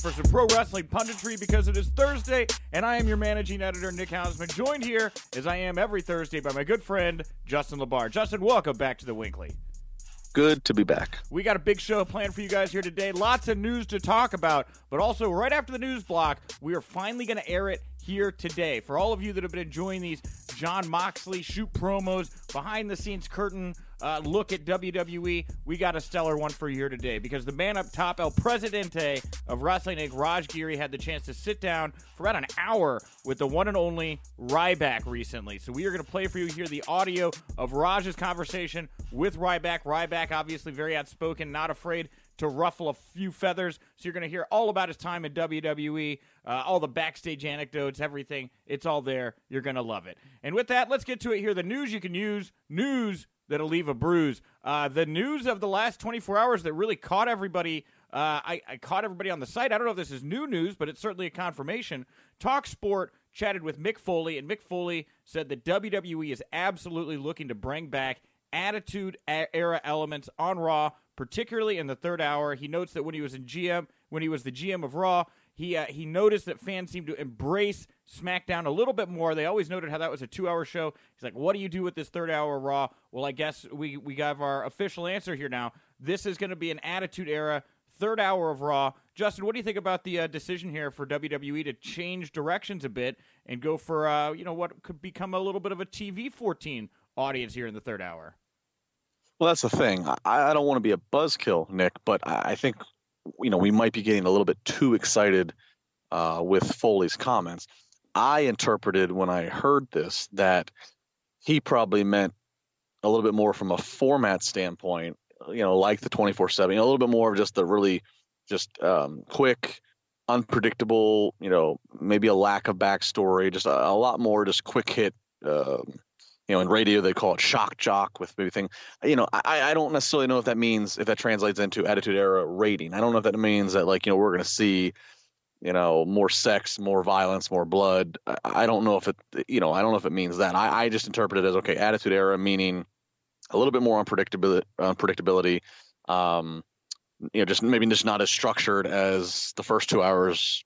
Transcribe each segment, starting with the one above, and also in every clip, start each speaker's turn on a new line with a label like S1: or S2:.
S1: for some pro wrestling punditry because it is Thursday, and I am your managing editor, Nick Hausman, joined here, as I am every Thursday, by my good friend, Justin LaBar. Justin, welcome back to the Winkley.
S2: Good to be back.
S1: We got a big show planned for you guys here today. Lots of news to talk about, but also right after the news block, we are finally going to air it here today. For all of you that have been enjoying these Jon Moxley shoot promos, behind the scenes curtain uh, look at WWE, we got a stellar one for you here today because the man up top, El Presidente of Wrestling Inc., Raj Giri, had the chance to sit down for about an hour with the one and only Ryback recently. So we are going to play for you here the audio of Raj's conversation with Ryback. Ryback, obviously very outspoken, not afraid to ruffle a few feathers. So you're going to hear all about his time in WWE, uh, all the backstage anecdotes, everything. It's all there. You're going to love it. And with that, let's get to it here. The news you can use, news that'll leave a bruise. Uh, the news of the last 24 hours that really caught everybody. Uh, I, I, caught everybody on the site. I don't know if this is new news, but it's certainly a confirmation. Talk Sport chatted with Mick Foley, and Mick Foley said that WWE is absolutely looking to bring back attitude era elements on Raw, particularly in the third hour. He notes that when he was in GM, when he was the GM of Raw, he uh, he noticed that fans seemed to embrace SmackDown a little bit more. They always noted how that was a two-hour show. He's like, "What do you do with this third-hour of Raw?" Well, I guess we we got our official answer here now. This is going to be an Attitude Era third hour of Raw. Justin, what do you think about the uh, decision here for WWE to change directions a bit and go for uh, you know what could become a little bit of a TV 14 audience here in the third hour?
S2: Well, that's the thing. I, I don't want to be a buzzkill, Nick, but I think you know we might be getting a little bit too excited uh, with Foley's comments. I interpreted when I heard this that he probably meant a little bit more from a format standpoint, you know, like the 24 7, a little bit more of just the really just um, quick, unpredictable, you know, maybe a lack of backstory, just a, a lot more just quick hit. Uh, you know, in radio they call it shock jock with maybe thing. You know, I, I don't necessarily know if that means if that translates into Attitude Era rating. I don't know if that means that like you know we're going to see you know, more sex, more violence, more blood. I, don't know if it, you know, I don't know if it means that. I, I just interpret it as okay, attitude era meaning a little bit more unpredictability, unpredictability. Um, you know, just maybe just not as structured as the first two hours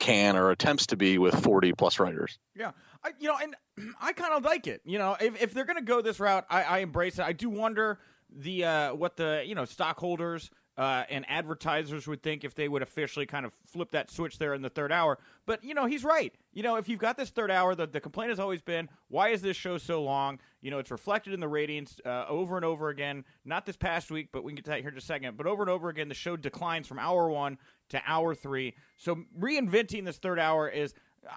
S2: can or attempts to be with 40 plus writers.
S1: Yeah. I, you know, and I kind of like it. You know, if, if they're going to go this route, I, I embrace it. I do wonder the uh, what the you know stockholders uh, and advertisers would think if they would officially kind of flip that switch there in the third hour. But, you know, he's right. You know, if you've got this third hour, the, the complaint has always been, why is this show so long? You know, it's reflected in the ratings uh, over and over again. Not this past week, but we can get to that here in a second. But over and over again, the show declines from hour one to hour three. So reinventing this third hour is.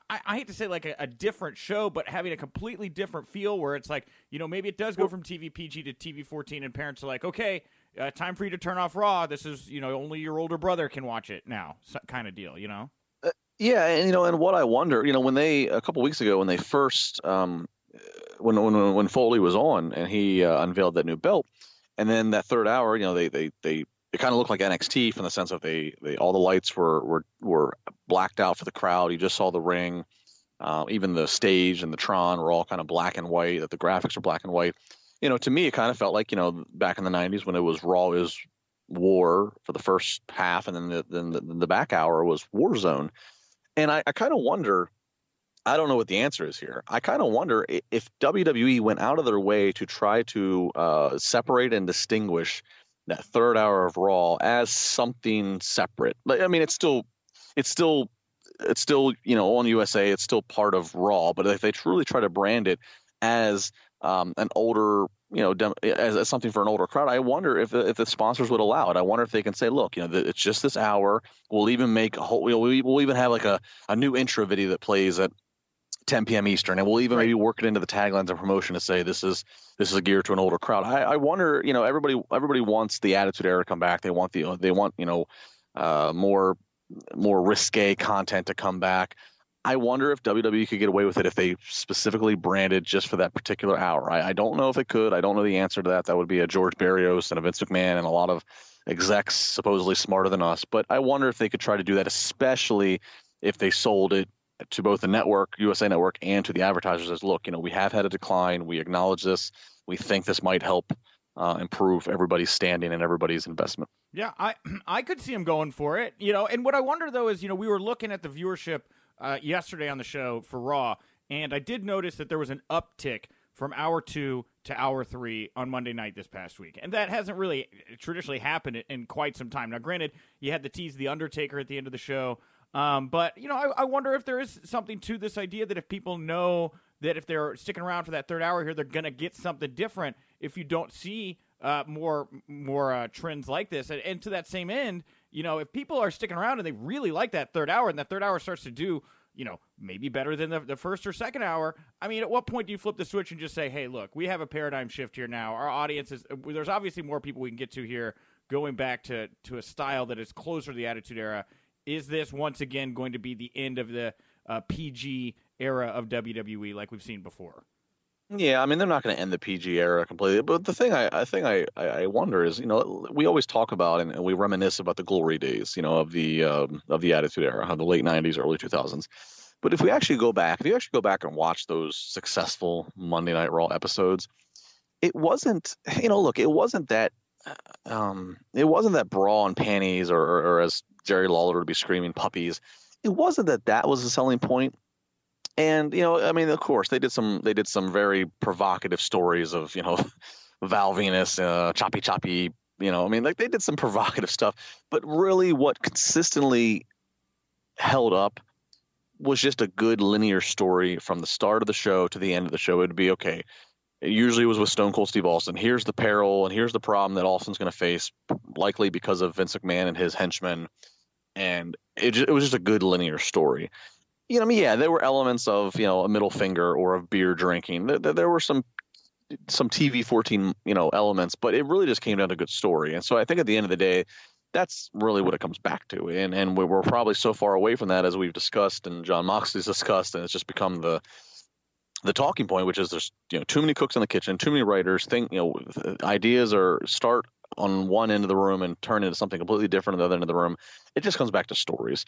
S1: I, I, hate to say like a, a, different show, but having a completely different feel where it's like, you know, maybe it does go from TV PG to TV 14 and parents are like, okay, uh, time for you to turn off Raw. This is, you know, only your older brother can watch it now, kind of deal, you know?
S2: Uh, yeah, and you know, and what I wonder, you know, when they a couple weeks ago when they first, um, when when when Foley was on and he uh, unveiled that new belt, and then that third hour, you know, they they they it kind of looked like NXT from the sense of they, they all the lights were were were blacked out for the crowd. You just saw the ring, uh, even the stage and the Tron were all kind of black and white. That the graphics were black and white you know, to me, it kind of felt like you know back in the '90s when it was Raw is War for the first half, and then the then the, the back hour was Warzone, and I, I kind of wonder. I don't know what the answer is here. I kind of wonder if WWE went out of their way to try to uh, separate and distinguish that third hour of Raw as something separate. I mean, it's still, it's still, it's still, you know, on USA, it's still part of Raw. But if they truly try to brand it as um, an older you know dem- as, as, something for an older crowd i wonder if if the sponsors would allow it i wonder if they can say look you know it's just this hour we'll even make a whole we'll, we'll even have like a, a new intro video that plays at 10 p.m. Eastern, and we'll even right. maybe work it into the taglines of promotion to say this is this is a gear to an older crowd. I, I wonder, you know, everybody everybody wants the Attitude Era to come back. They want the they want you know uh, more more risque content to come back. I wonder if WWE could get away with it if they specifically branded just for that particular hour. I, I, don't know if it could. I don't know the answer to that. That would be a George Barrios and a Vince McMahon and a lot of execs supposedly smarter than us. But I wonder if they could try to do that, especially if they sold it to both the network, USA Network, and to the advertisers as look, you know, we have had a decline. We acknowledge this. We think this might help uh, improve everybody's standing and everybody's investment.
S1: Yeah, I I could see him going for it. You know, and what I wonder though is, you know, we were looking at the viewership uh, yesterday on the show for Raw, and I did notice that there was an uptick from hour two to hour three on Monday night this past week. And that hasn't really traditionally happened in quite some time. Now, granted, you had the tease The Undertaker at the end of the show. Um, but, you know, I, I wonder if there is something to this idea that if people know that if they're sticking around for that third hour here, they're to get something different if you don't see uh, more more uh, trends like this. And, and, to that same end, you know, if people are sticking around and they really like that third hour, and that third hour starts to do you know, maybe better than the, the first or second hour. I mean, at what point do you flip the switch and just say, hey, look, we have a paradigm shift here now. Our audience is, there's obviously more people we can get to here going back to, to a style that is closer to the Attitude Era. Is this once again going to be the end of the uh, PG era of WWE like we've seen before?
S2: Yeah, I mean they're not going to end the PG era completely, but the thing I, I think I, I wonder is, you know, we always talk about and, we reminisce about the glory days, you know, of the um, of the Attitude Era, of the late '90s, early 2000s. But if we actually go back, if you actually go back and watch those successful Monday Night Raw episodes, it wasn't, you know, look, it wasn't that, um, it wasn't that brawl and panties, or, or, or as Jerry Lawler would be screaming, puppies. It wasn't that that was a selling point. and you know, I mean, of course, they did some they did some very provocative stories of you know Val Venis, uh, choppy choppy. You know, I mean, like they did some provocative stuff, but really, what consistently held up was just a good linear story from the start of the show to the end of the show. It'd be okay. It usually was with Stone Cold Steve Austin. Here's the peril and here's the problem that Austin's going to face, likely because of Vince McMahon and his henchmen. And it, just, it was just a good linear story you know, I mean, yeah, there were elements of you know a middle finger or of beer drinking. There, there were some some TV fourteen you know elements, but it really just came down to good story. And so I think at the end of the day, that's really what it comes back to. And and we're probably so far away from that as we've discussed and Jon Moxley's discussed, and it's just become the the talking point, which is there's you know too many cooks in the kitchen, too many writers. Think you know ideas are start on one end of the room and turn into something completely different on the other end of the room. It just comes back to stories.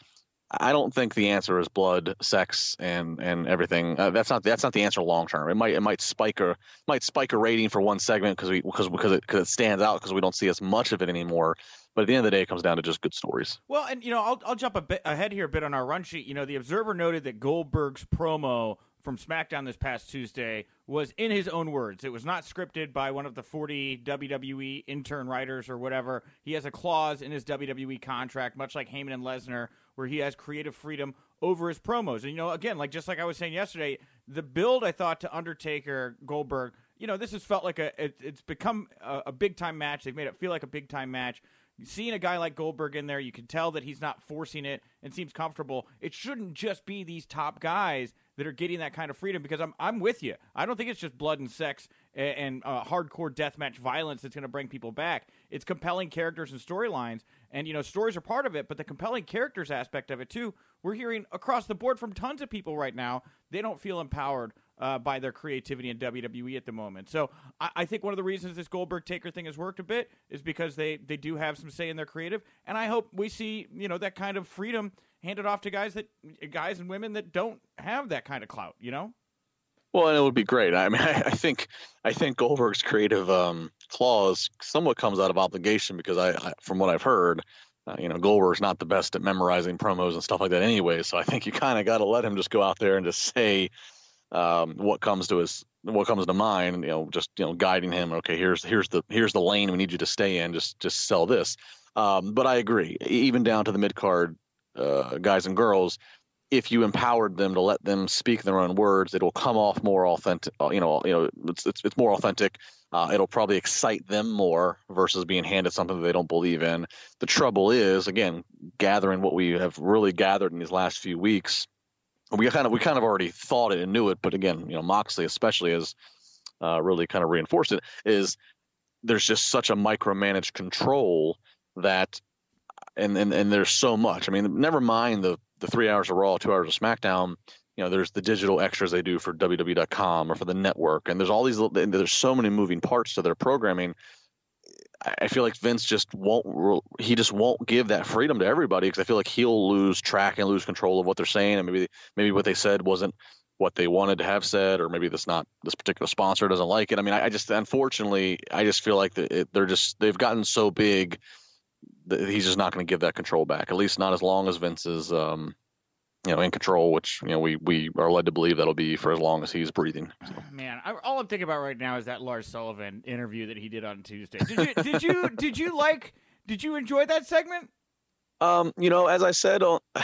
S2: I don't think the answer is blood, sex, and and everything. Uh, that's not that's not the answer long term. It might it might spike a might spike a rating for one segment because we because because it because it stands out because we don't see as much of it anymore. But at the end of the day, it comes down to just good stories.
S1: Well, and you know, I'll I'll jump a bit ahead here a bit on our run sheet. You know, the Observer noted that Goldberg's promo from SmackDown this past Tuesday was in his own words. It was not scripted by one of the 40 WWE intern writers or whatever. He has a clause in his WWE contract, much like Heyman and Lesnar, where he has creative freedom over his promos. And you know, again, like just like I was saying yesterday, the build I thought to Undertaker Goldberg, you know, this has felt like a it, it's become a, a big time match. They've made it feel like a big time match. Seeing a guy like Goldberg in there, you can tell that he's not forcing it and seems comfortable. It shouldn't just be these top guys that are getting that kind of freedom because I'm I'm with you. I don't think it's just blood and sex and, and uh, hardcore deathmatch violence that's going to bring people back. It's compelling characters and storylines, and you know, stories are part of it, but the compelling characters aspect of it too. We're hearing across the board from tons of people right now. They don't feel empowered uh, by their creativity in WWE at the moment. So I, I, think one of the reasons this Goldberg Taker thing has worked a bit is because they they do have some say in their creative, and I hope we see you know that kind of freedom handed off to guys that guys and women that don't have that kind of clout. You know.
S2: Well, and it would be great. I mean, I, I think I think Goldberg's creative um, clause somewhat comes out of obligation because I, I from what I've heard, uh, you know, Goldberg's not the best at memorizing promos and stuff like that anyway. So I think you kind of got to let him just go out there and just say um, what comes to his what comes to mind. You know, just you know, guiding him. Okay, here's here's the here's the lane we need you to stay in. Just just sell this. Um, but I agree, even down to the mid card uh, guys and girls if you empowered them to let them speak their own words, it'll come off more authentic. Uh, you know, you know, it's it's, it's more authentic. Uh, it'll probably excite them more versus being handed something that they don't believe in. The trouble is, again, gathering what we have really gathered in these last few weeks. We kind of we kind of already thought it and knew it, but again, you know, Moxley especially has uh, really kind of reinforced it. Is there's just such a micromanaged control that and, and and there's so much. I mean, never mind the the three hours of Raw, two hours of SmackDown. You know, there's the digital extras they do for WWE.com or for the network, and there's all these. There's so many moving parts to their programming. I feel like Vince just won't. He just won't give that freedom to everybody because I feel like he'll lose track and lose control of what they're saying, and maybe maybe what they said wasn't what they wanted to have said, or maybe this not this particular sponsor doesn't like it. I mean, I, I just unfortunately, I just feel like it, they're just they've gotten so big that he's just not going to give that control back. At least not as long as Vince is, um, you know, in control. Which you know we we are led to believe that'll be for as long as he's breathing. So.
S1: Man, I, all I'm thinking about right now is that Lars Sullivan interview that he did on Tuesday. Did you did you did you like did you enjoy that segment?
S2: Um, you know, as I said, uh,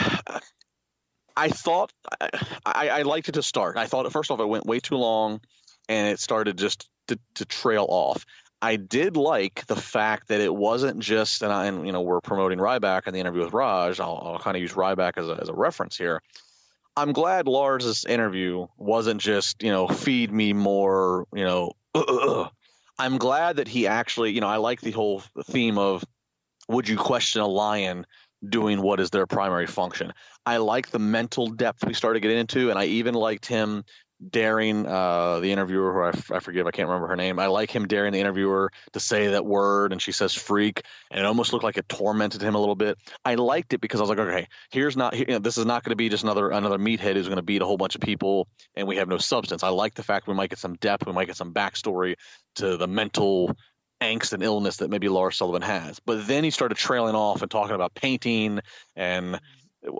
S2: I thought I, I, I, liked it to start. I thought first off it went way too long, and it started just to, to trail off. I did like the fact that it wasn't just, and, I, and you know, we're promoting Ryback in the interview with Raj. I'll, I'll kind of use Ryback as a, as a reference here. I'm glad Lars's interview wasn't just, you know, feed me more, you know. I'm glad that he actually, you know, I like the whole theme of would you question a lion doing what is their primary function. I like the mental depth we started getting into, and I even liked him daring uh, the interviewer, who I, f- I forgive, I can't remember her name. I like him daring the interviewer to say that word, and she says freak, and it almost looked like it tormented him a little bit. I liked it because I was like, okay, here's not, you know, this is not going to be just another another meathead who's going to beat a whole bunch of people, and we have no substance. I like the fact we might get some depth, we might get some backstory to the mental angst and illness that maybe Lars Sullivan has. But then he started trailing off and talking about painting, and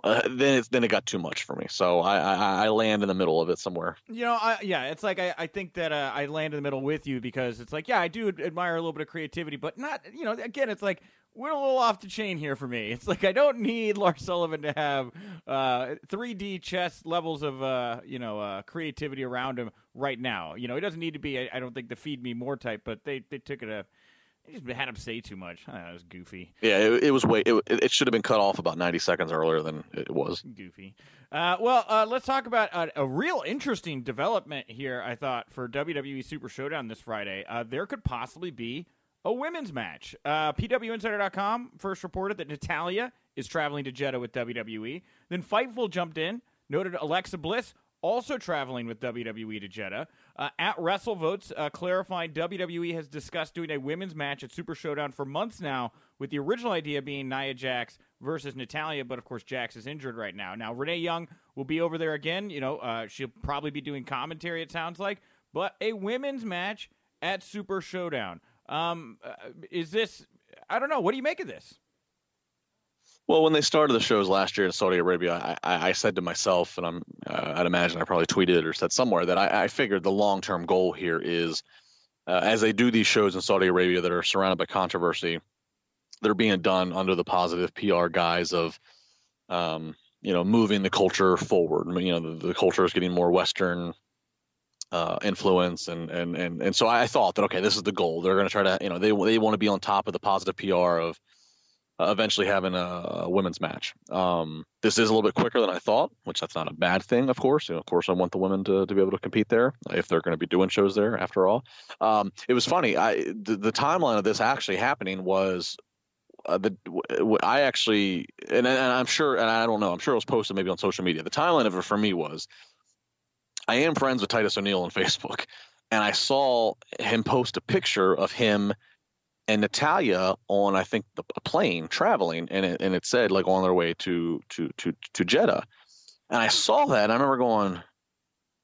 S2: uh, then it then it got too much for me. So I, I, I land in the middle of it somewhere.
S1: You know, I, yeah, it's like I, I think that uh, I land in the middle with you because it's like yeah, I do admire a little bit of creativity, but not you know again, it's like we're a little off the chain here for me. It's like I don't need Lars Sullivan to have uh, 3D chess levels of uh, you know uh, creativity around him right now. You know, he doesn't need to be. I, I don't think the feed me more type, but they they took it a. They just had him say too much. Know, it was goofy.
S2: Yeah, it, it was way. It, it, should have been cut off about ninety seconds earlier than it was.
S1: Goofy. Uh, well, uh, let's talk about a, a, real interesting development here. I thought for WWE Super Showdown this Friday, uh, there could possibly be a women's match. Uh, PWInsider.com first reported that Natalya is traveling to Jeddah with WWE. Then Fightful jumped in, noted Alexa Bliss also traveling with WWE to Jeddah. Uh, at WrestleVotes, uh, clarifying WWE has discussed doing a women's match at Super Showdown for months now, with the original idea being Nia Jax versus Natalya, but of course Jax is injured right now. Now Renee Young will be over there again. You know, uh, she'll probably be doing commentary. It sounds like, but a women's match at Super Showdown. Um, uh, is this? I don't know. What do you make of this?
S2: Well, when they started the shows last year in Saudi Arabia, I, I said to myself, and I'm, uh, I'd imagine I probably tweeted it or said somewhere that I, I figured the long-term goal here is, uh, as they do these shows in Saudi Arabia that are surrounded by controversy, they're being done under the positive PR guise of, um, you know, moving the culture forward. You know, the, the culture is getting more Western uh, influence, and and and and so I thought that okay, this is the goal. They're going to try to, you know, they they want to be on top of the positive PR of uh, eventually having a, a women's match. Um, this is a little bit quicker than I thought, which that's not a bad thing, of course. You know, of course, I want the women to, to be able to compete there if they're going to be doing shows there. After all, um, it was funny. I the, the timeline of this actually happening was uh, the I actually and, and I'm sure and I don't know I'm sure it was posted maybe on social media. The timeline of it for me was I am friends with Titus O'Neil on Facebook, and I saw him post a picture of him and Natalya on I think the, a plane traveling, and it, and it said like on their way to to to to Jeddah, and I saw that and I remember going,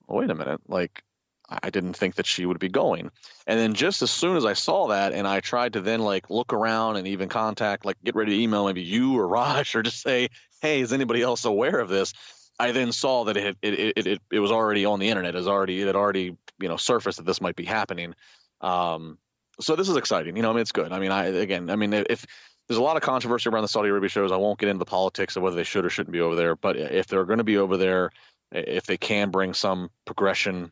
S2: wait a minute, like I didn't think that she would be going. And then just as soon as I saw that, and I tried to then like look around and even contact, like get ready to email maybe you or Raj or just say, hey, is anybody else aware of this? I then saw that it it, it it it was already on the internet. It already it had already you know surfaced that this might be happening. Um, so this is exciting. You know, I mean, it's good. I mean, I again, I mean, if there's a lot of controversy around the Saudi Arabia shows, I won't get into the politics of whether they should or shouldn't be over there. But if they're going to be over there, if they can bring some progression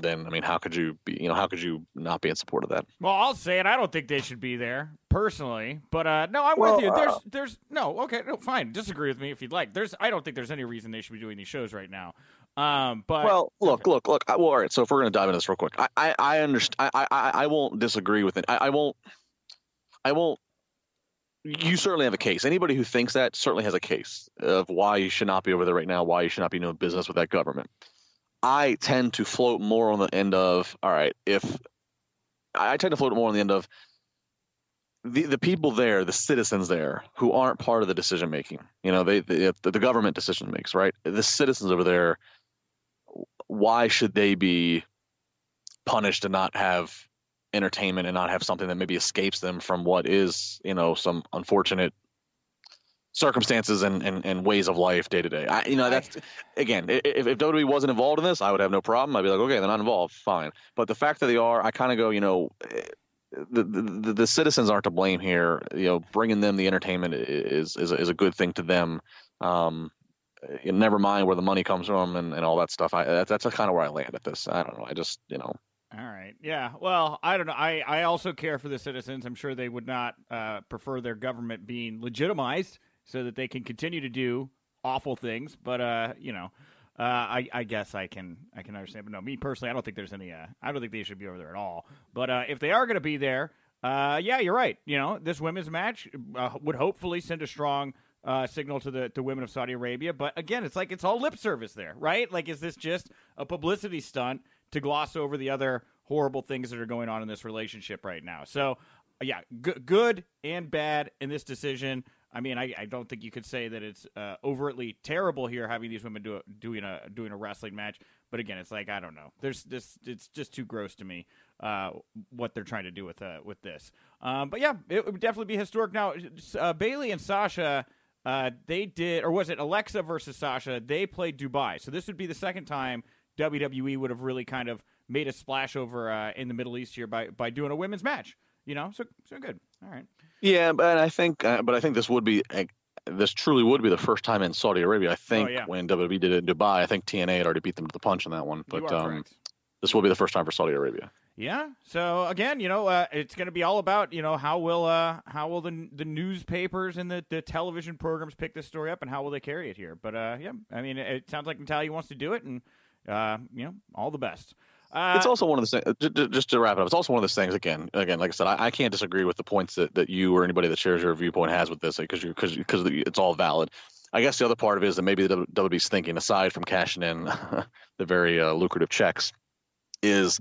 S2: then I mean, how could you be? You know, how could you not be in support of that?
S1: Well, I'll say it. I don't think they should be there personally, but uh, no, I'm well, with you. There's, uh, there's no okay, no, fine. Disagree with me if you'd like. There's, I don't think there's any reason they should be doing these shows right now. Um, but
S2: well, look, look, look. I, well, all right. So if we're gonna dive into this real quick, I, I, I understand. I, I, I won't disagree with it. I, I won't. I won't you certainly have a case. Anybody who thinks that certainly has a case of why you should not be over there right now, why you should not be doing business with that government. I tend to float more on the end of all right. If I tend to float more on the end of the the people there, the citizens there, who aren't part of the decision making. You know, they, they the, the government decision makes right. The citizens over there why should they be punished and not have entertainment and not have something that maybe escapes them from what is you know some unfortunate circumstances and, and, and ways of life day to day. I, you know, that's again, if, if WWE wasn't involved in this, I would have no problem. I'd be like, okay, they're not involved, fine. But the fact that they are, I kind of go, you know, the, the the citizens aren't to blame here. You know, bringing them the entertainment is is a, is a good thing to them. Um, never mind where the money comes from and, and all that stuff. I that's that's kind of where I land at this. I don't know. I just you know.
S1: All right. Yeah. Well, I don't know. I, I also care for the citizens. I'm sure they would not uh, prefer their government being legitimized so that they can continue to do awful things. But uh, you know, uh, I, I guess I can I can understand. But no, me personally, I don't think there's any. Uh, I don't think they should be over there at all. But uh, if they are going to be there, uh, yeah, you're right. You know, this women's match uh, would hopefully send a strong. Uh, signal to the, the women of Saudi Arabia, but again, it's like it's all lip service there, right? Like, is this just a publicity stunt to gloss over the other horrible things that are going on in this relationship right now? So, yeah, g- good and bad in this decision. I mean, I, I don't think you could say that it's uh, overtly terrible here having these women do a, doing a doing a wrestling match. But again, it's like I don't know. There's this. It's just too gross to me uh, what they're trying to do with uh, with this. Um, but yeah, it would definitely be historic. Now, uh, Bayley and Sasha, uh, they did, or was it Alexa versus Sasha? They played Dubai, so this would be the second time WWE would have really kind of made a splash over uh, in the Middle East here by by doing a women's match. You know, so so good. All right.
S2: Yeah, but I think, uh, but I think this would be, uh, this truly would be the first time in Saudi Arabia. I think oh, yeah. when WWE did it in Dubai, I think TNA had already beat them to the punch on that one. But um, this will be the first time for Saudi Arabia.
S1: Yeah. So again, you know, uh, it's going to be all about you know how will uh, how will the the newspapers and the, the television programs pick this story up and how will they carry it here. But uh, yeah, I mean, it sounds like Natalya wants to do it, and uh, you know, all the best.
S2: Uh, it's also one of the things. Just to wrap it up, it's also one of those things. Again, again, like I said, I, I can't disagree with the points that, that you or anybody that shares your viewpoint has with this because because because it's all valid. I guess the other part of it is that maybe the WWE's thinking, aside from cashing in the very uh, lucrative checks, is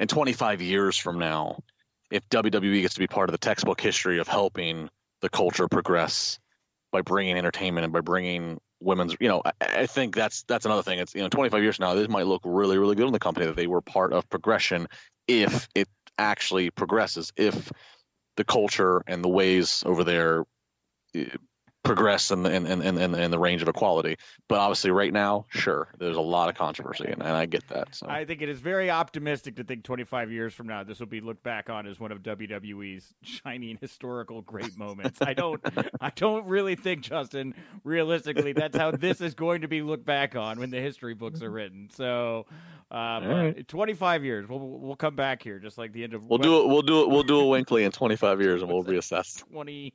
S2: in 25 years from now, if WWE gets to be part of the textbook history of helping the culture progress by bringing entertainment and by bringing women's you know I, I, think that's that's another thing. It's you know 25 years from now this might look really really good in the company that they were part of progression if it actually progresses if the culture and the ways over there eh, progress in the in, in, in, in the range of equality. But obviously, right now, sure, there's a lot of controversy, and, and I get that. So.
S1: I think it is very optimistic to think 25 years from now, this will be looked back on as one of WWE's shining historical great moments. I don't, I don't really think, Justin, realistically, that's how this is going to be looked back on when the history books are written. So, uh, right. 25 years, we'll we'll come back here, just like the end of.
S2: We'll do it. We'll do it. We'll do a Winkley in 25 years, and we'll reassess.
S1: 20,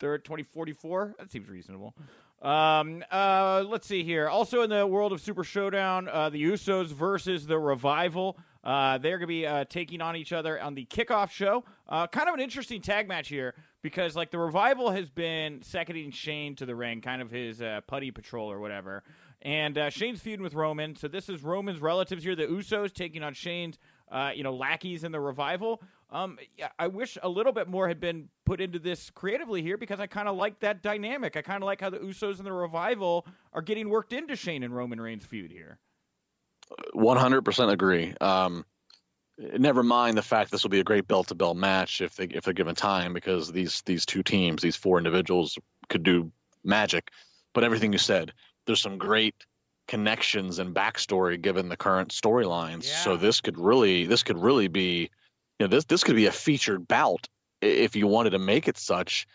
S1: 2044. That seems reasonable. Um, uh, let's see here. Also in the world of Super Showdown, uh, the Usos versus the Revival. Uh, they're going to be uh, taking on each other on the kickoff show. Uh, kind of an interesting tag match here because, like, the Revival has been seconding Shane to the ring, kind of his uh, putty patrol or whatever. And uh, Shane's feuding with Roman. So this is Roman's relatives here, the Usos, taking on Shane's, uh, you know, lackeys in the revival. Um, I wish a little bit more had been put into this creatively here because I kind of like that dynamic. I kind of like how the Usos and the revival are getting worked into Shane and Roman Reigns' feud here.
S2: One hundred percent agree. Um, never mind the fact this will be a great belt to belt match if they if they're given time because these these two teams, these four individuals, could do magic. But everything you said, there's some great connections and backstory given the current storylines. Yeah. So this could really this could really be know this this could be a featured bout if you wanted to make it such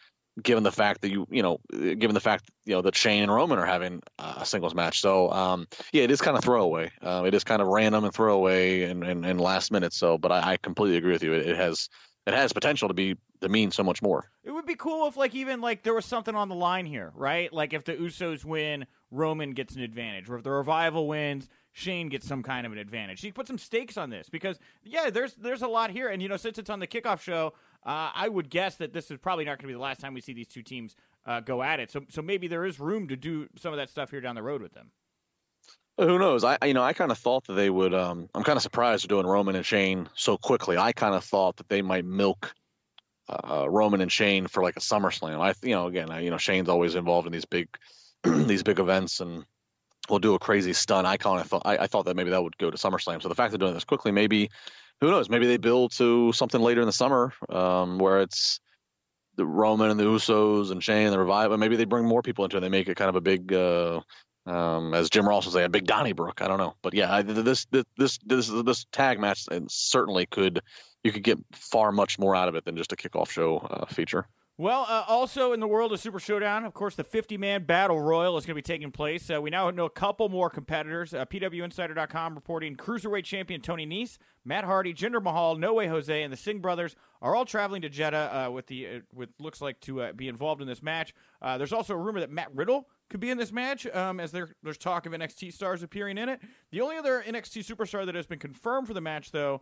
S2: given the fact that you you know given the fact you know that Shane and Roman are having a singles match. So um, yeah, it is kind of throwaway. Uh, it is kind of random and throwaway and, and, and last minute. So, but I, I completely agree with you. It, it, has it has potential to be to mean so much more.
S1: It would be cool if like even like there was something on the line here, right? Like if the Usos win, Roman gets an advantage, or if the Revival wins, Shane gets some kind of an advantage. You put some stakes on this because yeah, there's there's a lot here, and you know since it's on the kickoff show, uh, I would guess that this is probably not going to be the last time we see these two teams uh, go at it. So so maybe there is room to do some of that stuff here down the road with them.
S2: Who knows? I you know I kind of thought that they would. Um, I'm kind of surprised they're doing Roman and Shane so quickly. I kind of thought that they might milk uh, Roman and Shane for like a SummerSlam. I you know again I, you know Shane's always involved in these big these big events and will do a crazy stun icon. I thought I, I thought that maybe that would go to SummerSlam. So the fact of doing this quickly, maybe who knows? Maybe they build to something later in the summer um, where it's the Roman and the Usos and Shane and the Revival. Maybe they bring more people into it. They make it kind of a big, uh, um, as Jim Ross would say, a big Donnybrook. I don't know, but yeah, this this this this this tag match certainly could you could get far much more out of it than just a kickoff show uh, feature.
S1: Well, uh, also in the world of Super Showdown, of course, the 50 man battle royal is going to be taking place. Uh, we now know a couple more competitors. Uh, PWInsider.com reporting cruiserweight champion Tony Nese, Matt Hardy, Jinder Mahal, No Way Jose, and the Singh brothers are all traveling to Jeddah uh, with the uh, with looks like to uh, be involved in this match. there's also a rumor that Matt Riddle could be in this match, um, as there, there's talk of NXT stars appearing in it. The only other NXT superstar that has been confirmed for the match, though,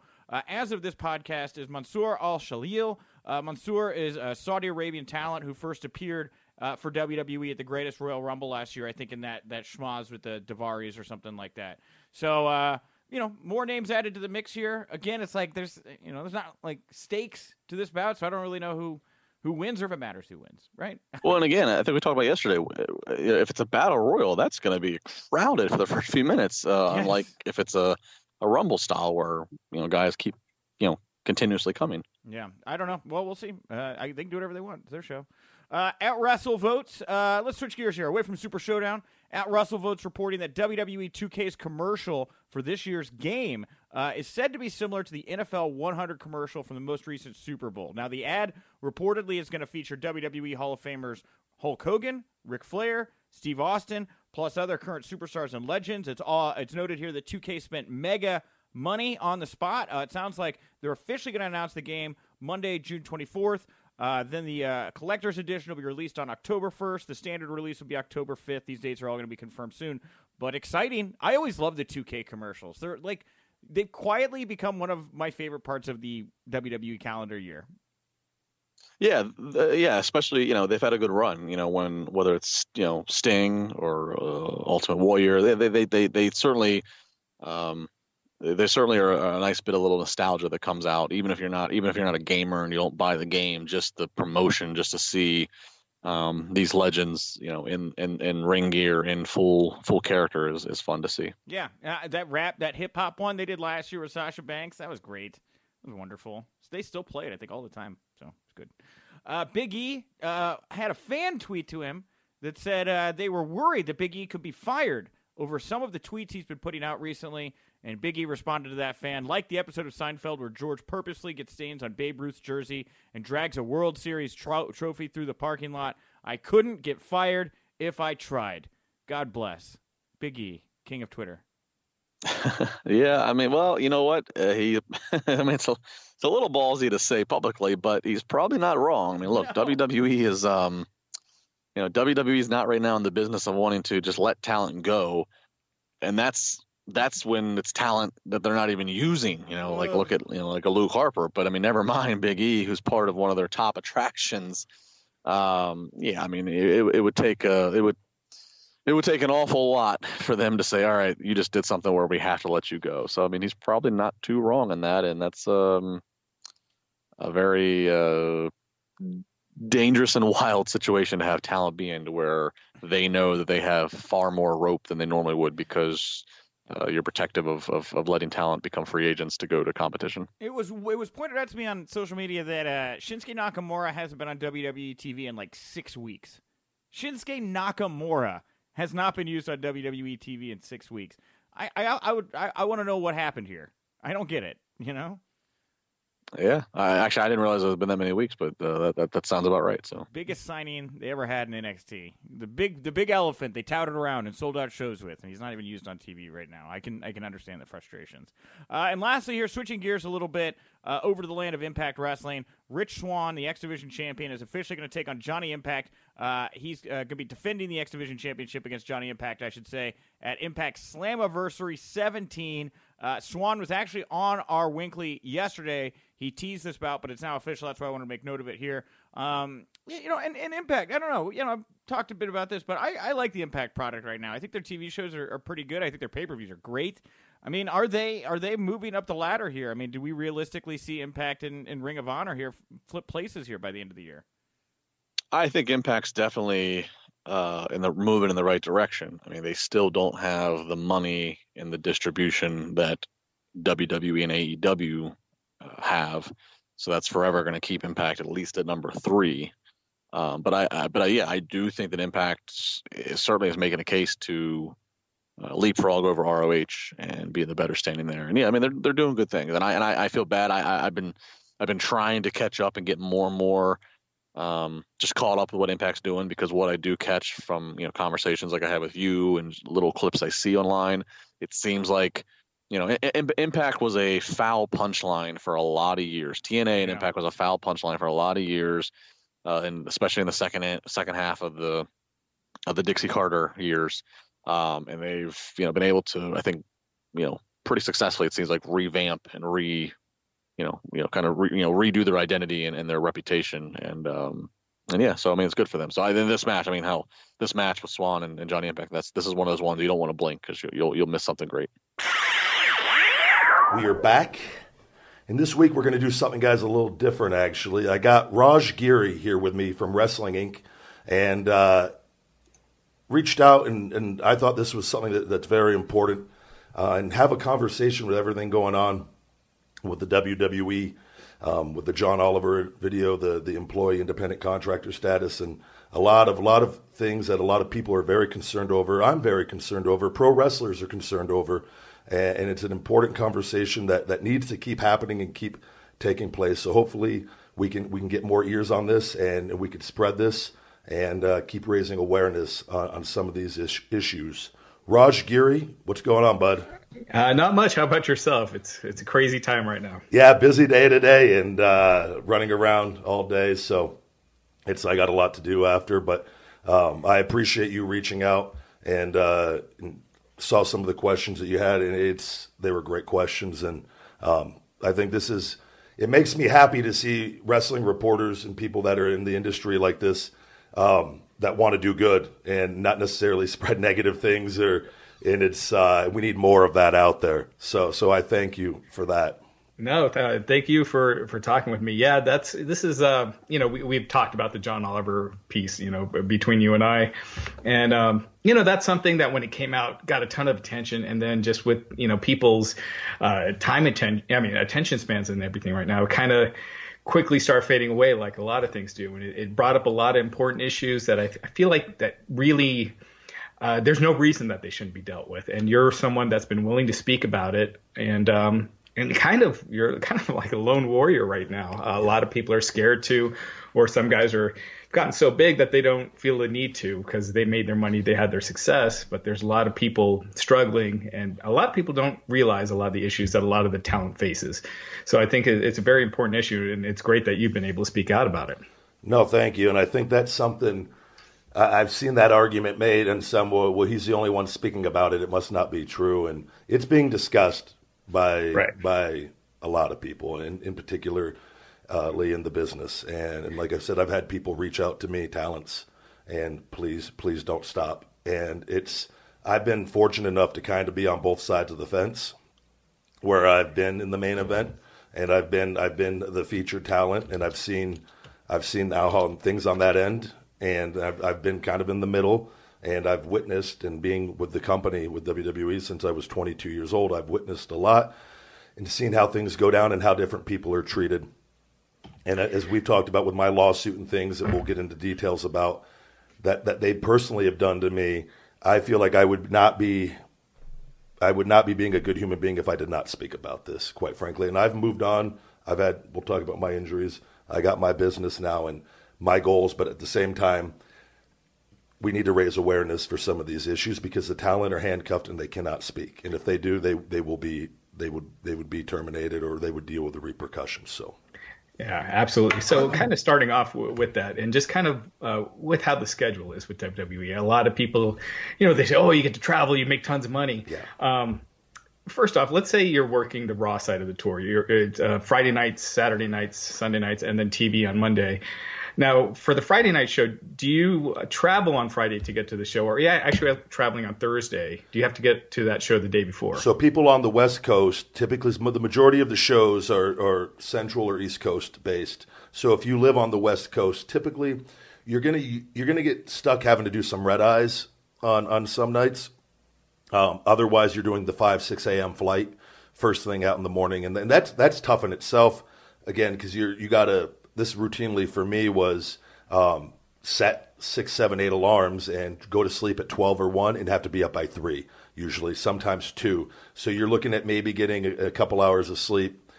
S1: as of this podcast, is Mansoor Al Shalil. Uh, Mansoor is a Saudi Arabian talent who first appeared uh, for WWE at the Greatest Royal Rumble last year, I think in that that schmoz with the Daivaris or something like that. So uh, you know, more names added to the mix here. Again, it's like there's you know there's not like stakes to this bout, so I don't really know who who wins or if it matters who wins, right?
S2: well, and again, I think we talked about yesterday. If it's a battle royal, that's going to be crowded for the first few minutes. Uh, yes. Unlike if it's a a rumble style where you know guys keep you know continuously coming.
S1: Yeah, I don't know. Well, we'll see. Uh, I, they can do whatever they want. It's their show. Uh, at WrestleVotes. Uh, let's switch gears here, away from Super Showdown. At WrestleVotes reporting that WWE 2K's commercial for this year's game uh, is said to be similar to the NFL 100 commercial from the most recent Super Bowl. Now, the ad reportedly is going to feature WWE Hall of Famers Hulk Hogan, Ric Flair, Steve Austin, plus other current superstars and legends. It's all. It's noted here that 2K spent mega money on the spot. Uh, it sounds like they're officially going to announce the game Monday, June 24th. Uh, then the uh, collector's edition will be released on October 1st. The standard release will be October 5th. These dates are all going to be confirmed soon. But exciting. I always love the 2K commercials. They're like, they've quietly become one of my favorite parts of the WWE calendar year.
S2: Yeah, yeah, especially you know they've had a good run. You know when whether it's you know Sting or uh, Ultimate Warrior, they they they they, they certainly um, there certainly are a nice bit of little nostalgia that comes out, even if you're not even if you're not a gamer and you don't buy the game, just the promotion, just to see um, these legends, you know, in, in, in ring gear in full full character is, is fun to see.
S1: Yeah, uh, that rap, that hip hop one they did last year with Sasha Banks, that was great. It was wonderful. They still play it, I think, all the time, so it's good. Uh, Big E uh, had a fan tweet to him that said uh, they were worried that Big E could be fired over some of the tweets he's been putting out recently. And Biggie responded to that fan, like the episode of Seinfeld where George purposely gets stains on Babe Ruth's jersey and drags a World Series tro- trophy through the parking lot. I couldn't get fired if I tried. God bless. Biggie, king of Twitter.
S2: yeah, I mean, well, you know what? Uh, he, I mean, it's a, it's a little ballsy to say publicly, but he's probably not wrong. I mean, look, no. WWE is, um, you know, WWE is not right now in the business of wanting to just let talent go, and that's that's when it's talent that they're not even using. You know, like look at you know like a Luke Harper, but I mean, never mind Big E, who's part of one of their top attractions. Um, yeah, I mean, it, it would take a it would it would take an awful lot for them to say, all right, you just did something where we have to let you go. So I mean, he's probably not too wrong in that, and that's um, a very uh, dangerous and wild situation to have talent be in, to where they know that they have far more rope than they normally would because uh, you're protective of, of, of letting talent become free agents to go to competition.
S1: It was it was pointed out to me on social media that uh, Shinsuke Nakamura hasn't been on WWE TV in like six weeks. Shinsuke Nakamura has not been used on WWE TV in six weeks. I I, I would I, I want to know what happened here. I don't get it. You know.
S2: Yeah, I, actually, I didn't realize it has been that many weeks, but uh, that, that, that sounds about right. So
S1: biggest signing they ever had in NXT, the big the big elephant they touted around and sold out shows with, and he's not even used on TV right now. I can I can understand the frustrations. Uh, and lastly, here switching gears a little bit uh, over to the land of Impact Wrestling, Rich Swann, the X Division champion, is officially going to take on Johnny Impact. Uh, he's uh, going to be defending the X Division championship against Johnny Impact, I should say, at Impact Slammiversary 17. Uh, Swann was actually on our Winkley yesterday. He teased this bout, but it's now official. That's why I want to make note of it here. Um, you know, and, and Impact. I don't know. You know, I've talked a bit about this, but I, I like the Impact product right now. I think their TV shows are, are pretty good. I think their pay per views are great. I mean, are they are they moving up the ladder here? I mean, do we realistically see Impact and, and Ring of Honor here flip places here by the end of the year?
S2: I think Impact's definitely uh, and they're moving in the right direction. I mean, they still don't have the money and the distribution that WWE and AEW have, so that's forever going to keep Impact at least at number three. Um, but I, I, but I, yeah, I do think that Impact is, certainly is making a case to uh, leapfrog over ROH and be in the better standing there. And yeah, I mean they're they're doing good things, and I and I, I feel bad. I, I have been I've been trying to catch up and get more and more um, just caught up with what Impact's doing because what I do catch from you know conversations like I have with you and little clips I see online, it seems like you know Impact was a foul punchline for a lot of years. TNA and yeah. Impact was a foul punchline for a lot of years, uh, and especially in the second second half of the of the Dixie Carter years. Um, and they've you know been able to I think you know pretty successfully it seems like revamp and re you know, you know, kind of re, you know redo their identity and, and their reputation, and um, and yeah, so I mean, it's good for them. So I in this match, I mean, how this match with Swann and, and Johnny Impact, that's this is one of those ones you don't want to blink because you, you'll you'll miss something great.
S3: We are back. And this week we're going to do something, guys, a little different, actually. I got Raj Giri here with me from Wrestling Inc. and uh, reached out, and, and I thought this was something that, that's very important uh, and have a conversation with everything going on with the WWE, um, with the John Oliver video, the the employee independent contractor status, and a lot of a lot of things that a lot of people are very concerned over. I'm very concerned over. Pro wrestlers are concerned over, and, it's an important conversation that that needs to keep happening and keep taking place. So hopefully we can we can get more ears on this and we can spread this and uh, keep raising awareness on, on some of these is- issues. Raj Giri, what's going on, bud?
S4: Uh, not much. How about yourself? It's it's a crazy time right now.
S3: Yeah, busy day today and uh, running around all day. So it's I got a lot to do after, but um, I appreciate you reaching out and, uh, and, saw some of the questions that you had, and it's they were great questions, and um, I think this is it makes me happy to see wrestling reporters and people that are in the industry like this um, that want to do good and not necessarily spread negative things or and it's uh, we need more of that out there. So so I thank you for that.
S4: No, th- thank you for for talking with me. Yeah, that's this is uh you know we we've talked about the John Oliver piece you know between you and I, and um you know that's something that when it came out got a ton of attention, and then just with you know people's uh time attention I mean attention spans and everything right now kind of quickly start fading away like a lot of things do, and it, it brought up a lot of important issues that I, I feel like that really uh, there's no reason that they shouldn't be dealt with. And you're someone that's been willing to speak about it, and um, and kind of you're kind of like a lone warrior right now. Uh, a lot of people are scared to, or some guys are gotten so big that they don't feel the need to because they made their money, they had their success. But there's a lot of people struggling, and a lot of people don't realize a lot of the issues that a lot of the talent faces. So I think it's a very important issue, and it's great that you've been able to speak out about it.
S3: No, thank you, and I think that's something I've seen that argument made, and some well, well, he's the only one speaking about it. It must not be true, and it's being discussed by right. by a lot of people, and in particular, uh, Lee in the business. And, and like I said, I've had people reach out to me, talents, and please, please don't stop. And it's I've been fortunate enough to kind of be on both sides of the fence, where I've been in the main event, and I've been I've been the featured talent, and I've seen I've seen how things on that end and I've, I've been kind of in the middle and I've witnessed and being with the company with WWE since I was 22 years old, I've witnessed a lot and seen how things go down and how different people are treated. And as we've talked about with my lawsuit and things that we'll get into details about that that they personally have done to me, I feel like I would not be I would not be being a good human being if I did not speak about this, quite frankly. And I've moved on. I've had we'll talk about my injuries. I got my business now and my goals, but at the same time, we need to raise awareness for some of these issues because the talent are handcuffed and they cannot speak. And if they do, they they will be they would they would be terminated or they would deal with the repercussions. So.
S4: Yeah, absolutely. So, kind of starting off w- with that, and just kind of uh, with how the schedule is with WWE. A lot of people, you know, they say, "Oh, you get to travel, you make tons of money."
S3: Yeah.
S4: Um, first off, let's say you're working the Raw side of the tour. You're uh, Friday nights, Saturday nights, Sunday nights, and then TV on Monday. Now, for the Friday night show, do you uh, travel on Friday to get to the show, or yeah, actually traveling on Thursday? Do you have to get to that show the day before?
S3: So, people on the West Coast, typically the majority of the shows are, are Central or East Coast based. So, if you live on the West Coast, typically you're gonna you're gonna get stuck having to do some red eyes on on some nights. Um, otherwise, you're doing the five six a.m. flight first thing out in the morning, and, and that's that's tough in itself. Again, because you're you got to this routinely for me was um, set six, seven, eight alarms and go to sleep at twelve or one and have to be up by three usually, sometimes two. So you're looking at maybe getting a, a couple hours of sleep,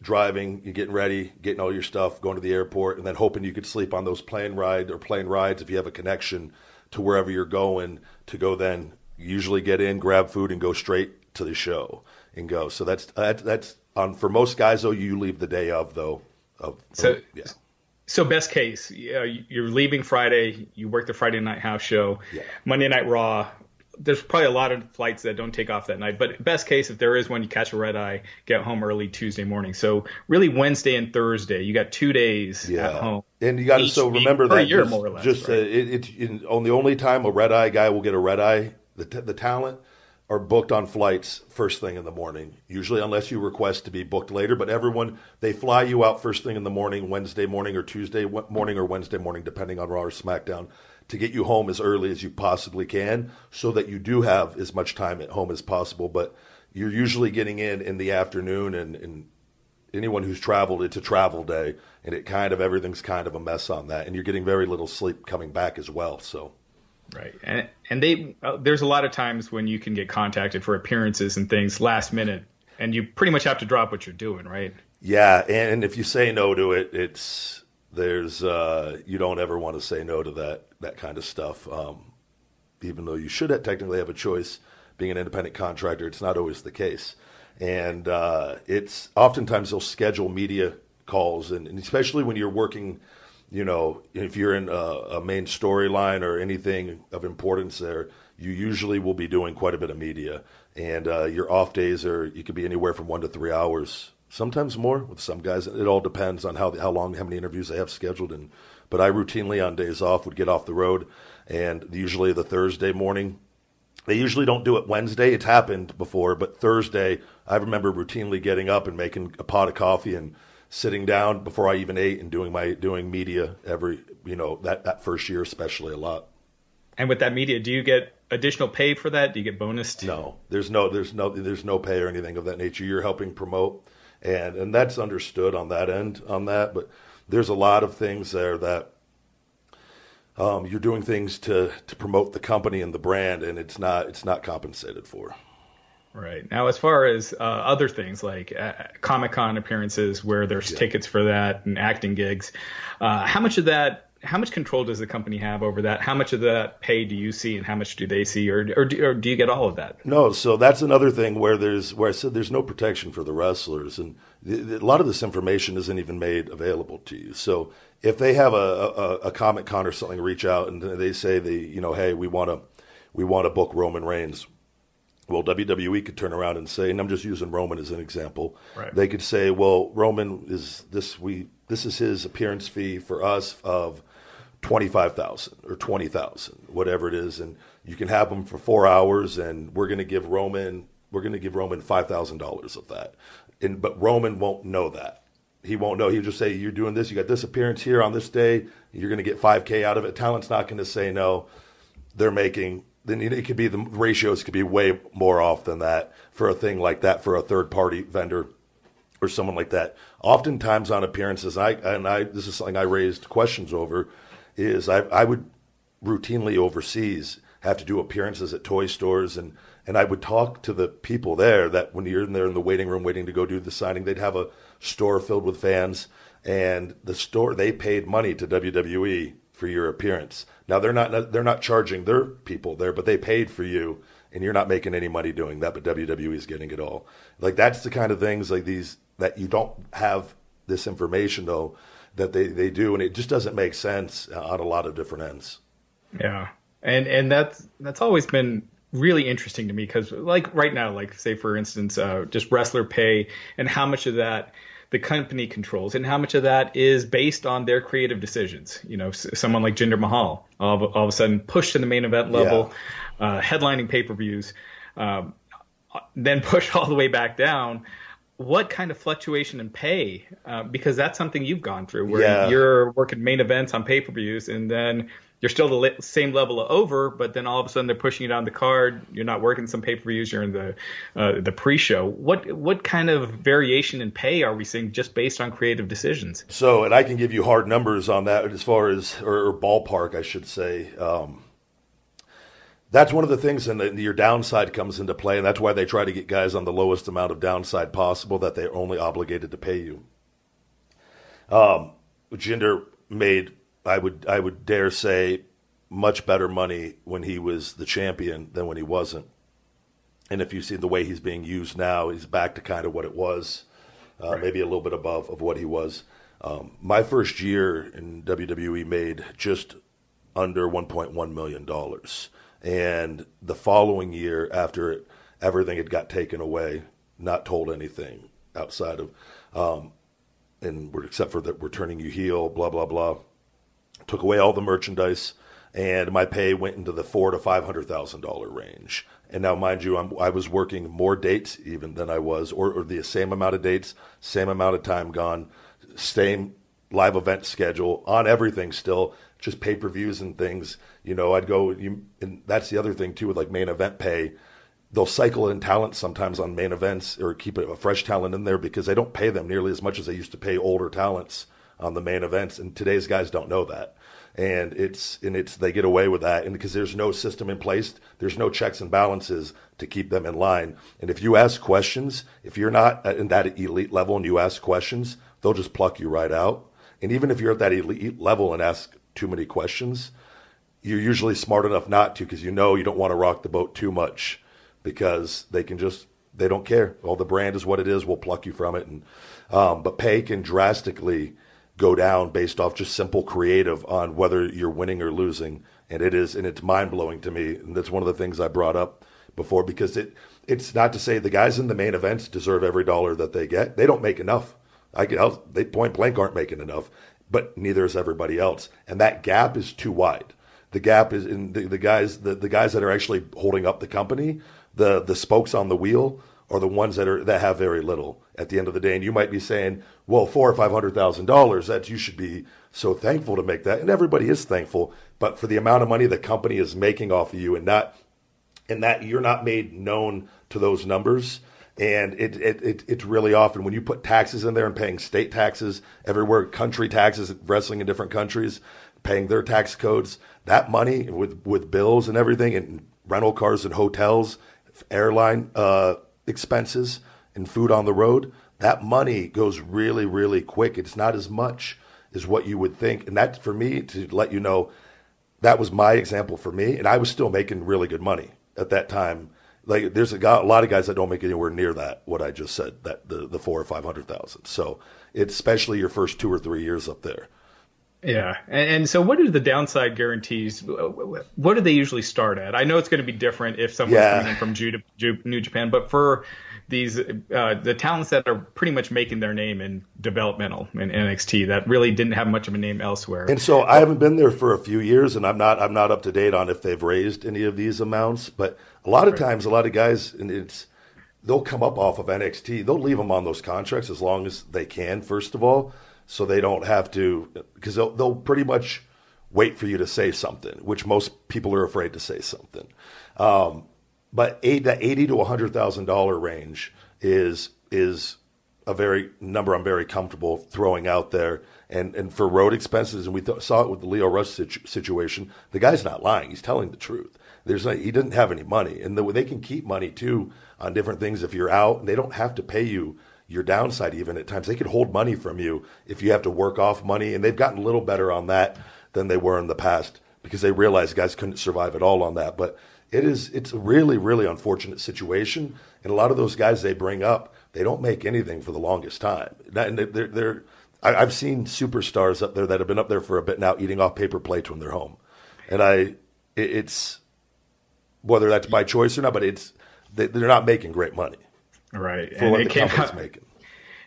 S3: driving, you're getting ready, getting all your stuff, going to the airport, and then hoping you could sleep on those plane ride or plane rides if you have a connection to wherever you're going to go then usually get in, grab food, and go straight to the show and go. So that's that, that's on for most guys though. You leave the day of though. Of
S4: so yeah. So best case, you're leaving Friday. You work the Friday night house show. Yeah. Monday night Raw there's probably a lot of flights that don't take off that night, but best case, if there is one, you catch a red eye, get home early Tuesday morning. So really Wednesday and Thursday, you got two days yeah. at home.
S3: And you got to so remember that year, just, more or less, just right? uh, it, it, on the only time a red eye guy will get a red eye, the the talent are booked on flights first thing in the morning. Usually, unless you request to be booked later, but everyone they fly you out first thing in the morning, Wednesday morning or Tuesday morning or Wednesday morning, depending on Raw or SmackDown to get you home as early as you possibly can so that you do have as much time at home as possible. But you're usually getting in in the afternoon and, and anyone who's traveled, it's a travel day and it kind of, everything's kind of a mess on that. And you're getting very little sleep coming back as well. So.
S4: Right, and and they uh, there's a lot of times when you can get contacted for appearances and things last minute, and you pretty much have to drop what you're doing, right?
S3: Yeah, and if you say no to it, it's there's uh, you don't ever want to say no to that that kind of stuff. Um, even though you should technically have a choice, being an independent contractor, it's not always the case. And uh, it's oftentimes they'll schedule media calls, and, and, especially when you're working, you know, if you're in a, a main storyline or anything of importance there, you usually will be doing quite a bit of media. And uh, your off days are you could be anywhere from one to three hours sometimes more with some guys. It all depends on how how long, how many interviews they have scheduled. And but I routinely on days off would get off the road, and usually the Thursday morning. They usually don't do it Wednesday. It's happened before, but Thursday, I remember routinely getting up and making a pot of coffee and sitting down before I even ate and doing my doing media every you know that that first year especially a lot.
S4: And with that media, do you get additional pay for that? Do you get bonus?
S3: No, there's no there's no there's no pay or anything of that nature. You're helping promote and and that's understood on that end on that. But there's a lot of things there that um, you're doing things to to promote the company and the brand, and it's not it's not compensated for.
S4: Right now, as far as uh, other things like uh, Comic Con appearances, where there's yeah. tickets for that and acting gigs, uh, how much of that how much control does the company have over that? How much of that pay do you see, and how much do they see, or or do, or do you get all of that?
S3: No, so that's another thing where there's where I said there's no protection for the wrestlers, and the, the, a lot of this information isn't even made available to you. So if they have a, a, a Comic Con or something reach out and they say they you know hey we want to we want to book Roman Reigns. Well, WWE could turn around and say, and I'm just using Roman as an example. Right. They could say, "Well, Roman is this we this is his appearance fee for us of twenty five thousand or twenty thousand, whatever it is, and you can have them for four hours, and we're going to give Roman we're going to give Roman five thousand dollars of that, and but Roman won't know that. He won't know. He'll just say, "You're doing this. You got this appearance here on this day. You're going to get five k out of it." Talent's not going to say no. They're making then it could be the ratios could be way more off than that for a thing like that for a third party vendor or someone like that. Oftentimes on appearances, I and I this is something I raised questions over is I, I would routinely overseas have to do appearances at toy stores and and I would talk to the people there that when you're in there in the waiting room waiting to go do the signing, they'd have a store filled with fans and the store they paid money to WWE for your appearance. Now they're not they're not charging their people there, but they paid for you and you're not making any money doing that, but WWE is getting it all. Like that's the kind of things like these that you don't have this information though that they, they do, and it just doesn't make sense on a lot of different ends.
S4: Yeah, and and that's that's always been really interesting to me because like right now, like say for instance, uh, just wrestler pay and how much of that the company controls and how much of that is based on their creative decisions. You know, someone like Jinder Mahal all of, all of a sudden pushed to the main event level, yeah. uh, headlining pay per views, um, then pushed all the way back down what kind of fluctuation in pay? Uh, because that's something you've gone through, where yeah. you're working main events on pay per views, and then you're still the same level of over, but then all of a sudden they're pushing it on the card. You're not working some pay per views. You're in the uh, the pre show. What what kind of variation in pay are we seeing just based on creative decisions?
S3: So, and I can give you hard numbers on that as far as or, or ballpark, I should say. Um, that's one of the things, and your downside comes into play, and that's why they try to get guys on the lowest amount of downside possible that they're only obligated to pay you. Um, Jinder made, I would, I would dare say, much better money when he was the champion than when he wasn't. And if you see the way he's being used now, he's back to kind of what it was, uh, right. maybe a little bit above of what he was. Um, my first year in WWE made just under 1.1 million dollars. And the following year, after it, everything had got taken away, not told anything outside of, um, and except for that we're turning you heel, blah blah blah. Took away all the merchandise, and my pay went into the four to five hundred thousand dollar range. And now, mind you, I'm, i was working more dates even than I was, or, or the same amount of dates, same amount of time gone, same live event schedule on everything still, just pay per views and things. You know, I'd go, you, and that's the other thing too with like main event pay. They'll cycle in talent sometimes on main events or keep a fresh talent in there because they don't pay them nearly as much as they used to pay older talents on the main events. And today's guys don't know that. And it's and it's they get away with that, and because there's no system in place, there's no checks and balances to keep them in line. And if you ask questions, if you're not in that elite level and you ask questions, they'll just pluck you right out. And even if you're at that elite level and ask too many questions, you're usually smart enough not to because you know you don't want to rock the boat too much because they can just they don't care. Well, the brand is what it is. We'll pluck you from it, and um, but pay can drastically go down based off just simple creative on whether you're winning or losing, and it is and it's mind blowing to me. And that's one of the things I brought up before because it it's not to say the guys in the main events deserve every dollar that they get. They don't make enough. I can help they point blank aren't making enough but neither is everybody else. And that gap is too wide. The gap is in the, the guys the, the guys that are actually holding up the company, the the spokes on the wheel are the ones that are that have very little at the end of the day. And you might be saying, well, four or five hundred thousand dollars, that you should be so thankful to make that. And everybody is thankful, but for the amount of money the company is making off of you and not and that you're not made known to those numbers and it, it, it, it's really often when you put taxes in there and paying state taxes everywhere, country taxes, wrestling in different countries, paying their tax codes, that money with, with bills and everything, and rental cars and hotels, airline uh, expenses, and food on the road, that money goes really, really quick. It's not as much as what you would think. And that, for me, to let you know, that was my example for me. And I was still making really good money at that time like there's a, guy, a lot of guys that don't make anywhere near that what I just said that the the four or five hundred thousand. So it's especially your first two or three years up there.
S4: Yeah, and, and, so what are the downside guarantees? What do they usually start at? I know it's going to be different if someone's yeah. coming in from New Japan, but for these uh, the talents that are pretty much making their name in developmental in NXT that really didn't have much of a name elsewhere.
S3: And so I haven't been there for a few years, and I'm not I'm not up to date on if they've raised any of these amounts. But a lot of right. times, a lot of guys, and it's they'll come up off of NXT. They'll leave them on those contracts as long as they can. First of all, so they don't have to because they'll they'll pretty much wait for you to say something, which most people are afraid to say something. Um, but eight, the eighty to hundred thousand dollar range is is a very number I'm very comfortable throwing out there. And and for road expenses, and we th- saw it with the Lio Rush situ- situation. The guy's not lying; he's telling the truth. There's no, he doesn't have any money, and the, they can keep money too on different things if you're out, and they don't have to pay you your downside even at times. They could hold money from you if you have to work off money, and they've gotten a little better on that than they were in the past because they realized guys couldn't survive at all on that. But it is it's a really really unfortunate situation, and a lot of those guys they bring up they don't make anything for the longest time. And they're, they're I, have seen superstars up there that have been up there for a bit now, eating off paper plates when they're home, and I it, it's whether that's by choice or not, but it's they, are not making great money.
S4: Right,
S3: for and what the company's out, making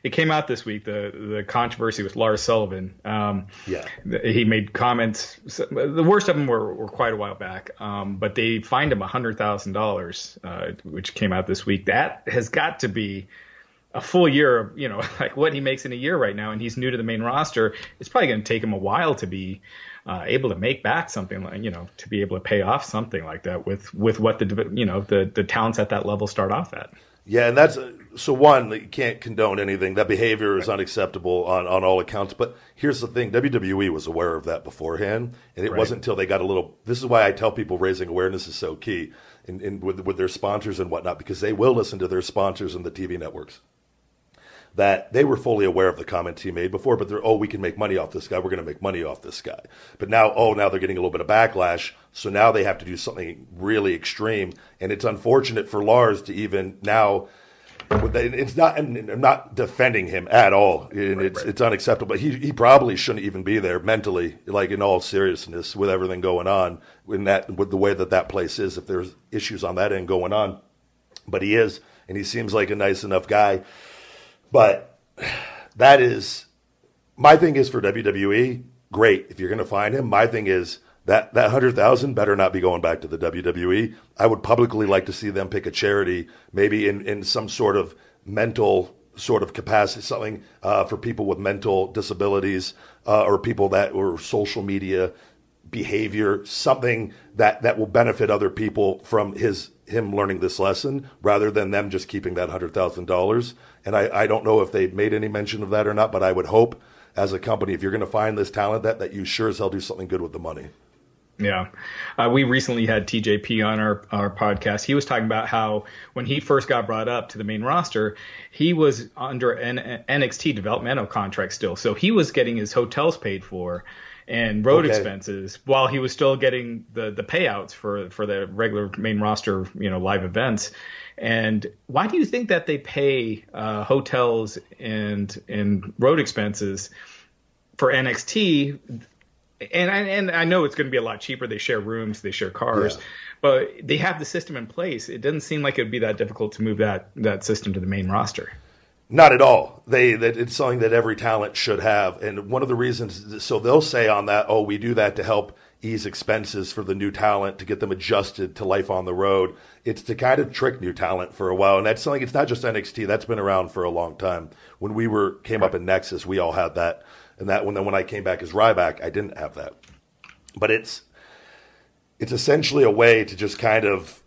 S4: it came out this week the the controversy with Lars Sullivan. Um,
S3: yeah,
S4: he made comments. The worst of them were, were quite a while back, um, but they fined him hundred thousand uh, dollars, which came out this week. That has got to be a full year of you know like what he makes in a year right now, and he's new to the main roster. It's probably going to take him a while to be uh, able to make back something like you know to be able to pay off something like that with with what the you know the the talents at that level start off at.
S3: Yeah, and that's so one you can't condone anything. That behavior is unacceptable on, on all accounts. But here's the thing: WWE was aware of that beforehand, and it right. wasn't until they got a little. This is why I tell people raising awareness is so key, in, in with with their sponsors and whatnot, because they will listen to their sponsors and the TV networks that they were fully aware of the comments he made before, but they're, oh, we can make money off this guy. We're going to make money off this guy. But now, oh, now they're getting a little bit of backlash. So now they have to do something really extreme. And it's unfortunate for Lars to even now. It's not. I'm not defending him at all, and right, it's right. it's unacceptable. But he he probably shouldn't even be there mentally, like in all seriousness, with everything going on in that with the way that that place is. If there's issues on that end going on, but he is, and he seems like a nice enough guy. But that is my thing is for WWE, great. If you're going to find him, my thing is that that hundred thousand better not be going back to the WWE. I would publicly like to see them pick a charity, maybe in in some sort of mental sort of capacity, something uh, for people with mental disabilities uh, or people that or social media behavior, something that that will benefit other people from his him learning this lesson, rather than them just keeping that hundred thousand dollars. And I, I don't know if they made any mention of that or not, but I would hope as a company, if you're going to find this talent, that that you sure as hell do something good with the money.
S4: Yeah. Uh, we recently had TJP on our, our podcast. He was talking about how when he first got brought up to the main roster, he was under an NXT developmental contract still. So he was getting his hotels paid for and road okay. expenses while he was still getting the, the payouts for, for the regular main roster, you know, live events. And why do you think that they pay uh, hotels and and road expenses for NXT? And I, and I know it's going to be a lot cheaper. They share rooms, they share cars, yeah. but they have the system in place. It doesn't seem like it would be that difficult to move that that system to the main roster.
S3: Not at all. They that it's something that every talent should have, and one of the reasons. So they'll say on that, "Oh, we do that to help ease expenses for the new talent to get them adjusted to life on the road. It's to kind of trick new talent for a while, and that's something. It's not just NXT. That's been around for a long time. When we were came up in Nexus, we all had that, and that when then when I came back as Ryback, I didn't have that. But it's it's essentially a way to just kind of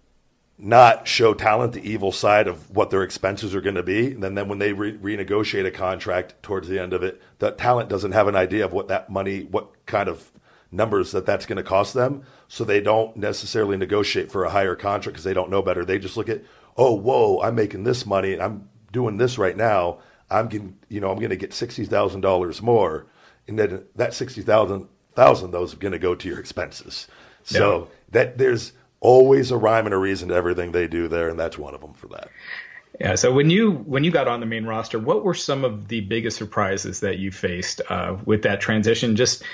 S3: not show talent the evil side of what their expenses are going to be. And then, then when they re- renegotiate a contract towards the end of it, the talent doesn't have an idea of what that money, what kind of numbers that that's going to cost them. So they don't necessarily negotiate for a higher contract because they don't know better. They just look at, oh, whoa, I'm making this money and I'm doing this right now. I'm getting, you know, I'm going to get sixty thousand dollars more, and then that sixty thousand thousand those are going to go to your expenses. So yeah. that there's always a rhyme and a reason to everything they do there, and that's one of them for that.
S4: Yeah. So when you when you got on the main roster, what were some of the biggest surprises that you faced uh, with that transition? Just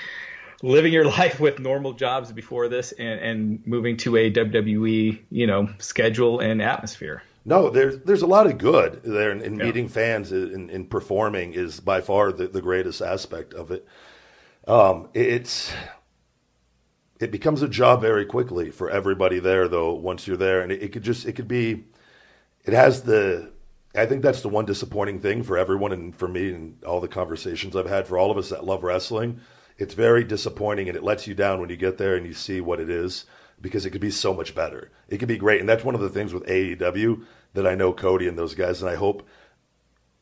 S4: living your life with normal jobs before this and, and moving to a WWE, you know, schedule and atmosphere.
S3: No, there's there's a lot of good there, and, and yeah. meeting fans and, and, performing is by far the, the greatest aspect of it. Um, it's it becomes a job very quickly for everybody there, though. Once you're there, and it, it could just it could be, it has the. I think that's the one disappointing thing for everyone, and for me, and all the conversations I've had for all of us that love wrestling it's very disappointing and it lets you down when you get there and you see what it is because it could be so much better. It could be great. And that's one of the things with AEW that I know Cody and those guys, and I hope,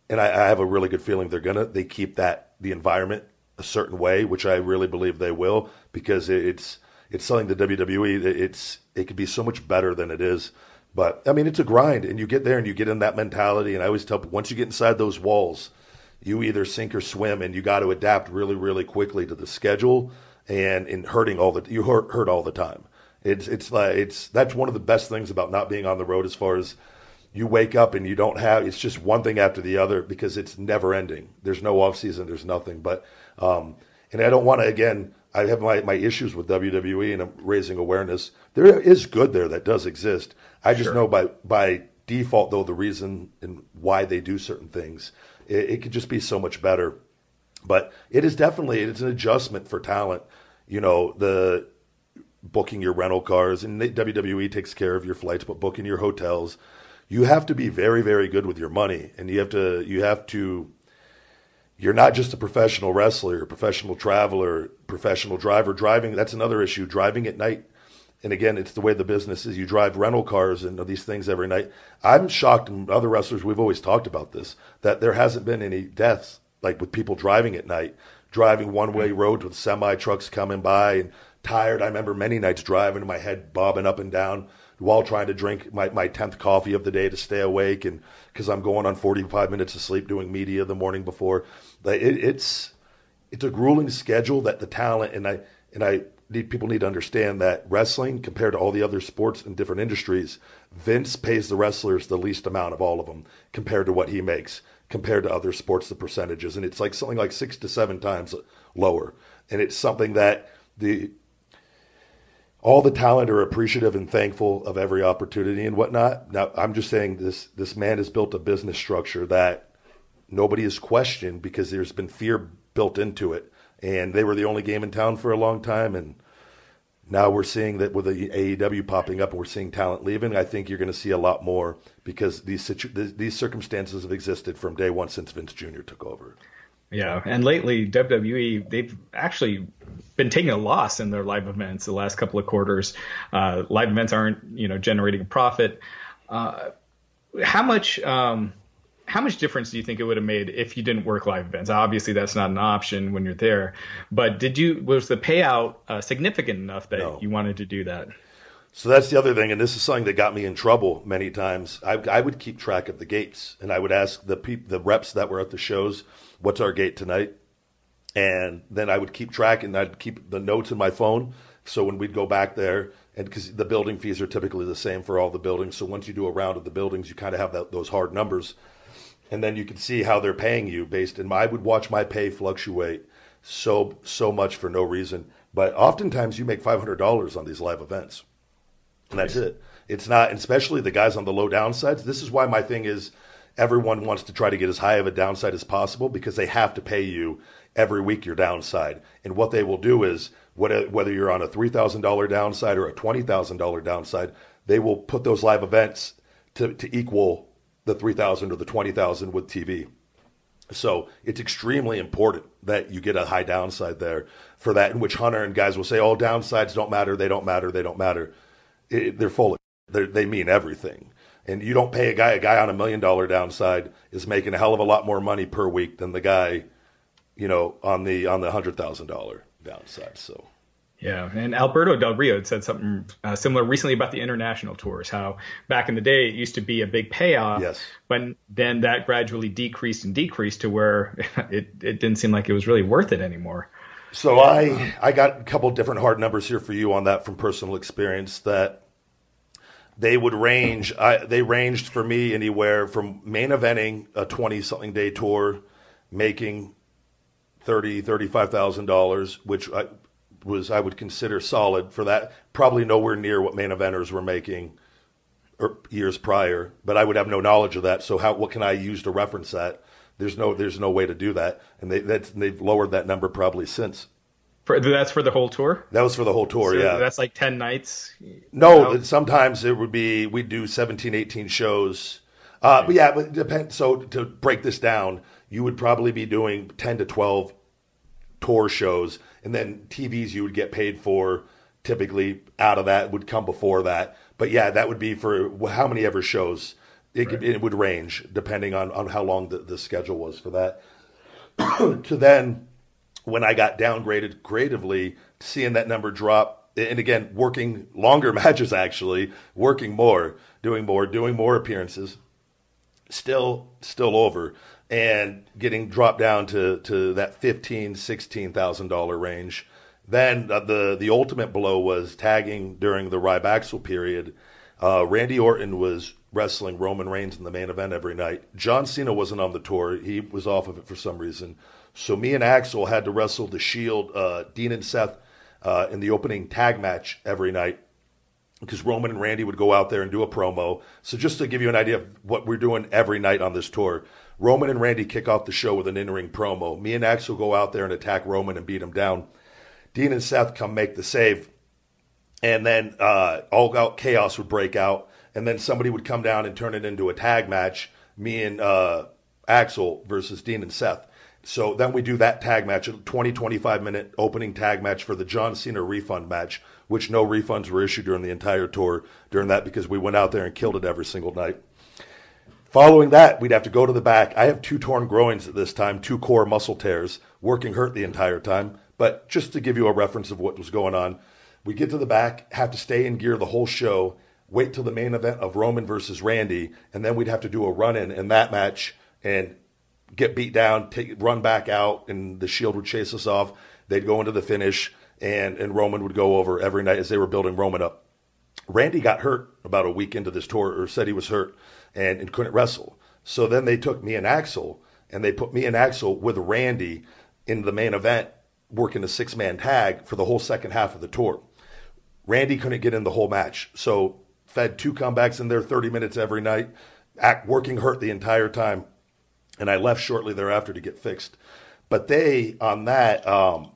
S3: and I, I have a really good feeling they're to, they keep that, the environment a certain way, which I really believe they will because it's, it's something the WWE, it's, it could be so much better than it is. But I mean, it's a grind and you get there and you get in that mentality. And I always tell people once you get inside those walls, you either sink or swim, and you got to adapt really, really quickly to the schedule and in hurting all the you hurt, hurt all the time. It's it's like it's that's one of the best things about not being on the road as far as you wake up and you don't have it's just one thing after the other because it's never ending. There's no off season, there's nothing. But um, and I don't want to again. I have my, my issues with WWE and I'm raising awareness. There is good there that does exist. I just sure. know by by default though the reason and why they do certain things it, it could just be so much better. But it is definitely it's an adjustment for talent. You know the booking your rental cars and WWE takes care of your flights, but booking your hotels. you have to be very, very good with your money, and you have to you have to. You're not just a professional wrestler, a professional traveler, professional driver. Driving that's another issue. Driving at night, and again, it's the way the business is. You drive rental cars and these things every night. I'm shocked, and other wrestlers we've always talked about this that there hasn't been any deaths like with people driving at night, driving one way mm-hmm. roads with semi trucks coming by and tired. I remember many nights driving, my head bobbing up and down while trying to drink my, my 10th coffee of the day to stay awake and because I'm going on 45 minutes of sleep doing media the morning before. It, it's it's a grueling schedule that the talent and I and I need people need to understand that wrestling compared to all the other sports and different industries, Vince pays the wrestlers the least amount of all of them compared to what he makes compared to other sports the percentages and it's like something like 6 to 7 times lower. And it's something that the all the talent are appreciative and thankful of every opportunity and whatnot. Now, I'm just saying this this man has built a business structure that nobody has questioned because there's been fear built into it, and they were the only game in town for a long time, and now we're seeing that with the AEW popping up we're seeing talent leaving. I think you're going to see a lot more because these situ- these circumstances have existed from day one since Vince Jr. took over.
S4: Yeah, and lately WWE they've actually been taking a loss in their live events the last couple of quarters. Uh, live events aren't you know generating profit. Uh, how much um, how much difference do you think it would have made if you didn't work live events? Obviously, that's not an option when you're there. But did you was the payout uh, significant enough that no. you wanted to do that?
S3: So that's the other thing, and this is something that got me in trouble many times. I, I would keep track of the gates, and I would ask the peop, the reps that were at the shows, "What's our gate tonight?" And then I would keep track, and I'd keep the notes in my phone. So when we'd go back there, and because the building fees are typically the same for all the buildings, so once you do a round of the buildings, you kind of have that, those hard numbers, and then you can see how they're paying you based. And I would watch my pay fluctuate so so much for no reason. But oftentimes you make five hundred dollars on these live events and that's it. It's not, especially the guys on the low downsides. This is why my thing is everyone wants to try to get as high of a downside as possible because they have to pay you every week your downside. And what they will do is whether you're on a $3,000 downside or a $20,000 downside, they will put those live events to, to equal the 3,000 or the 20,000 with TV. So it's extremely important that you get a high downside there for that, in which Hunter and guys will say, oh, downsides don't matter, they don't matter, they don't matter it, they're full. Of, they mean everything. And you don't pay a guy a guy on a million dollar downside is making a hell of a lot more money per week than the guy, you know, on the on the hundred thousand dollar downside. So.
S4: Yeah, and Alberto Del Rio had said something uh, similar recently about the international tours. How back in the day it used to be a big payoff,
S3: yes.
S4: but then that gradually decreased and decreased to where it, it didn't seem like it was really worth it anymore.
S3: So I I got a couple different hard numbers here for you on that from personal experience that they would range. I, they ranged for me anywhere from main eventing a twenty something day tour, making thirty thirty five thousand dollars, which I was I would consider solid for that. Probably nowhere near what main eventers were making er, years prior, but I would have no knowledge of that. So how what can I use to reference that? There's no there's no way to do that, and they they've lowered that number probably since.
S4: For, that's for the whole tour.
S3: That was for the whole tour. So yeah,
S4: that's like ten nights.
S3: No, sometimes it would be we'd do 17, 18 shows. Uh, but yeah, but depend. So to break this down, you would probably be doing ten to twelve tour shows, and then TVs you would get paid for. Typically, out of that would come before that. But yeah, that would be for how many ever shows. It, could, it would range depending on, on how long the, the schedule was for that. to then when I got downgraded creatively, seeing that number drop, and again, working longer matches actually, working more, doing more, doing more appearances, still still over, and getting dropped down to to that fifteen, sixteen thousand dollar range. Then uh, the the ultimate blow was tagging during the Rybaxel period. Uh, Randy Orton was wrestling Roman Reigns in the main event every night. John Cena wasn't on the tour; he was off of it for some reason. So me and Axel had to wrestle the Shield, uh, Dean and Seth, uh, in the opening tag match every night because Roman and Randy would go out there and do a promo. So just to give you an idea of what we're doing every night on this tour, Roman and Randy kick off the show with an in-ring promo. Me and Axel go out there and attack Roman and beat him down. Dean and Seth come make the save, and then uh, all out chaos would break out. and then somebody would come down and turn it into a tag match. Me and uh, Axel versus Dean and Seth. So then we do that tag match, a 20, 25 minute opening tag match for the John Cena refund match, which no refunds were issued during the entire tour during that because we went out there and killed it every single night. Following that, we'd have to go to the back. I have two torn groins at this time, two core muscle tears, working hurt the entire time. But just to give you a reference of what was going on, we get to the back, have to stay in gear the whole show, wait till the main event of Roman versus Randy, and then we'd have to do a run in in that match and get beat down, take run back out, and the Shield would chase us off. They'd go into the finish, and and Roman would go over every night as they were building Roman up. Randy got hurt about a week into this tour, or said he was hurt, and, and couldn't wrestle. So then they took me and Axel, and they put me and Axel with Randy in the main event, working a six man tag for the whole second half of the tour. Randy couldn't get in the whole match, so fed two comebacks in there, 30 minutes every night, act, working hurt the entire time and I left shortly thereafter to get fixed. But they on that, um,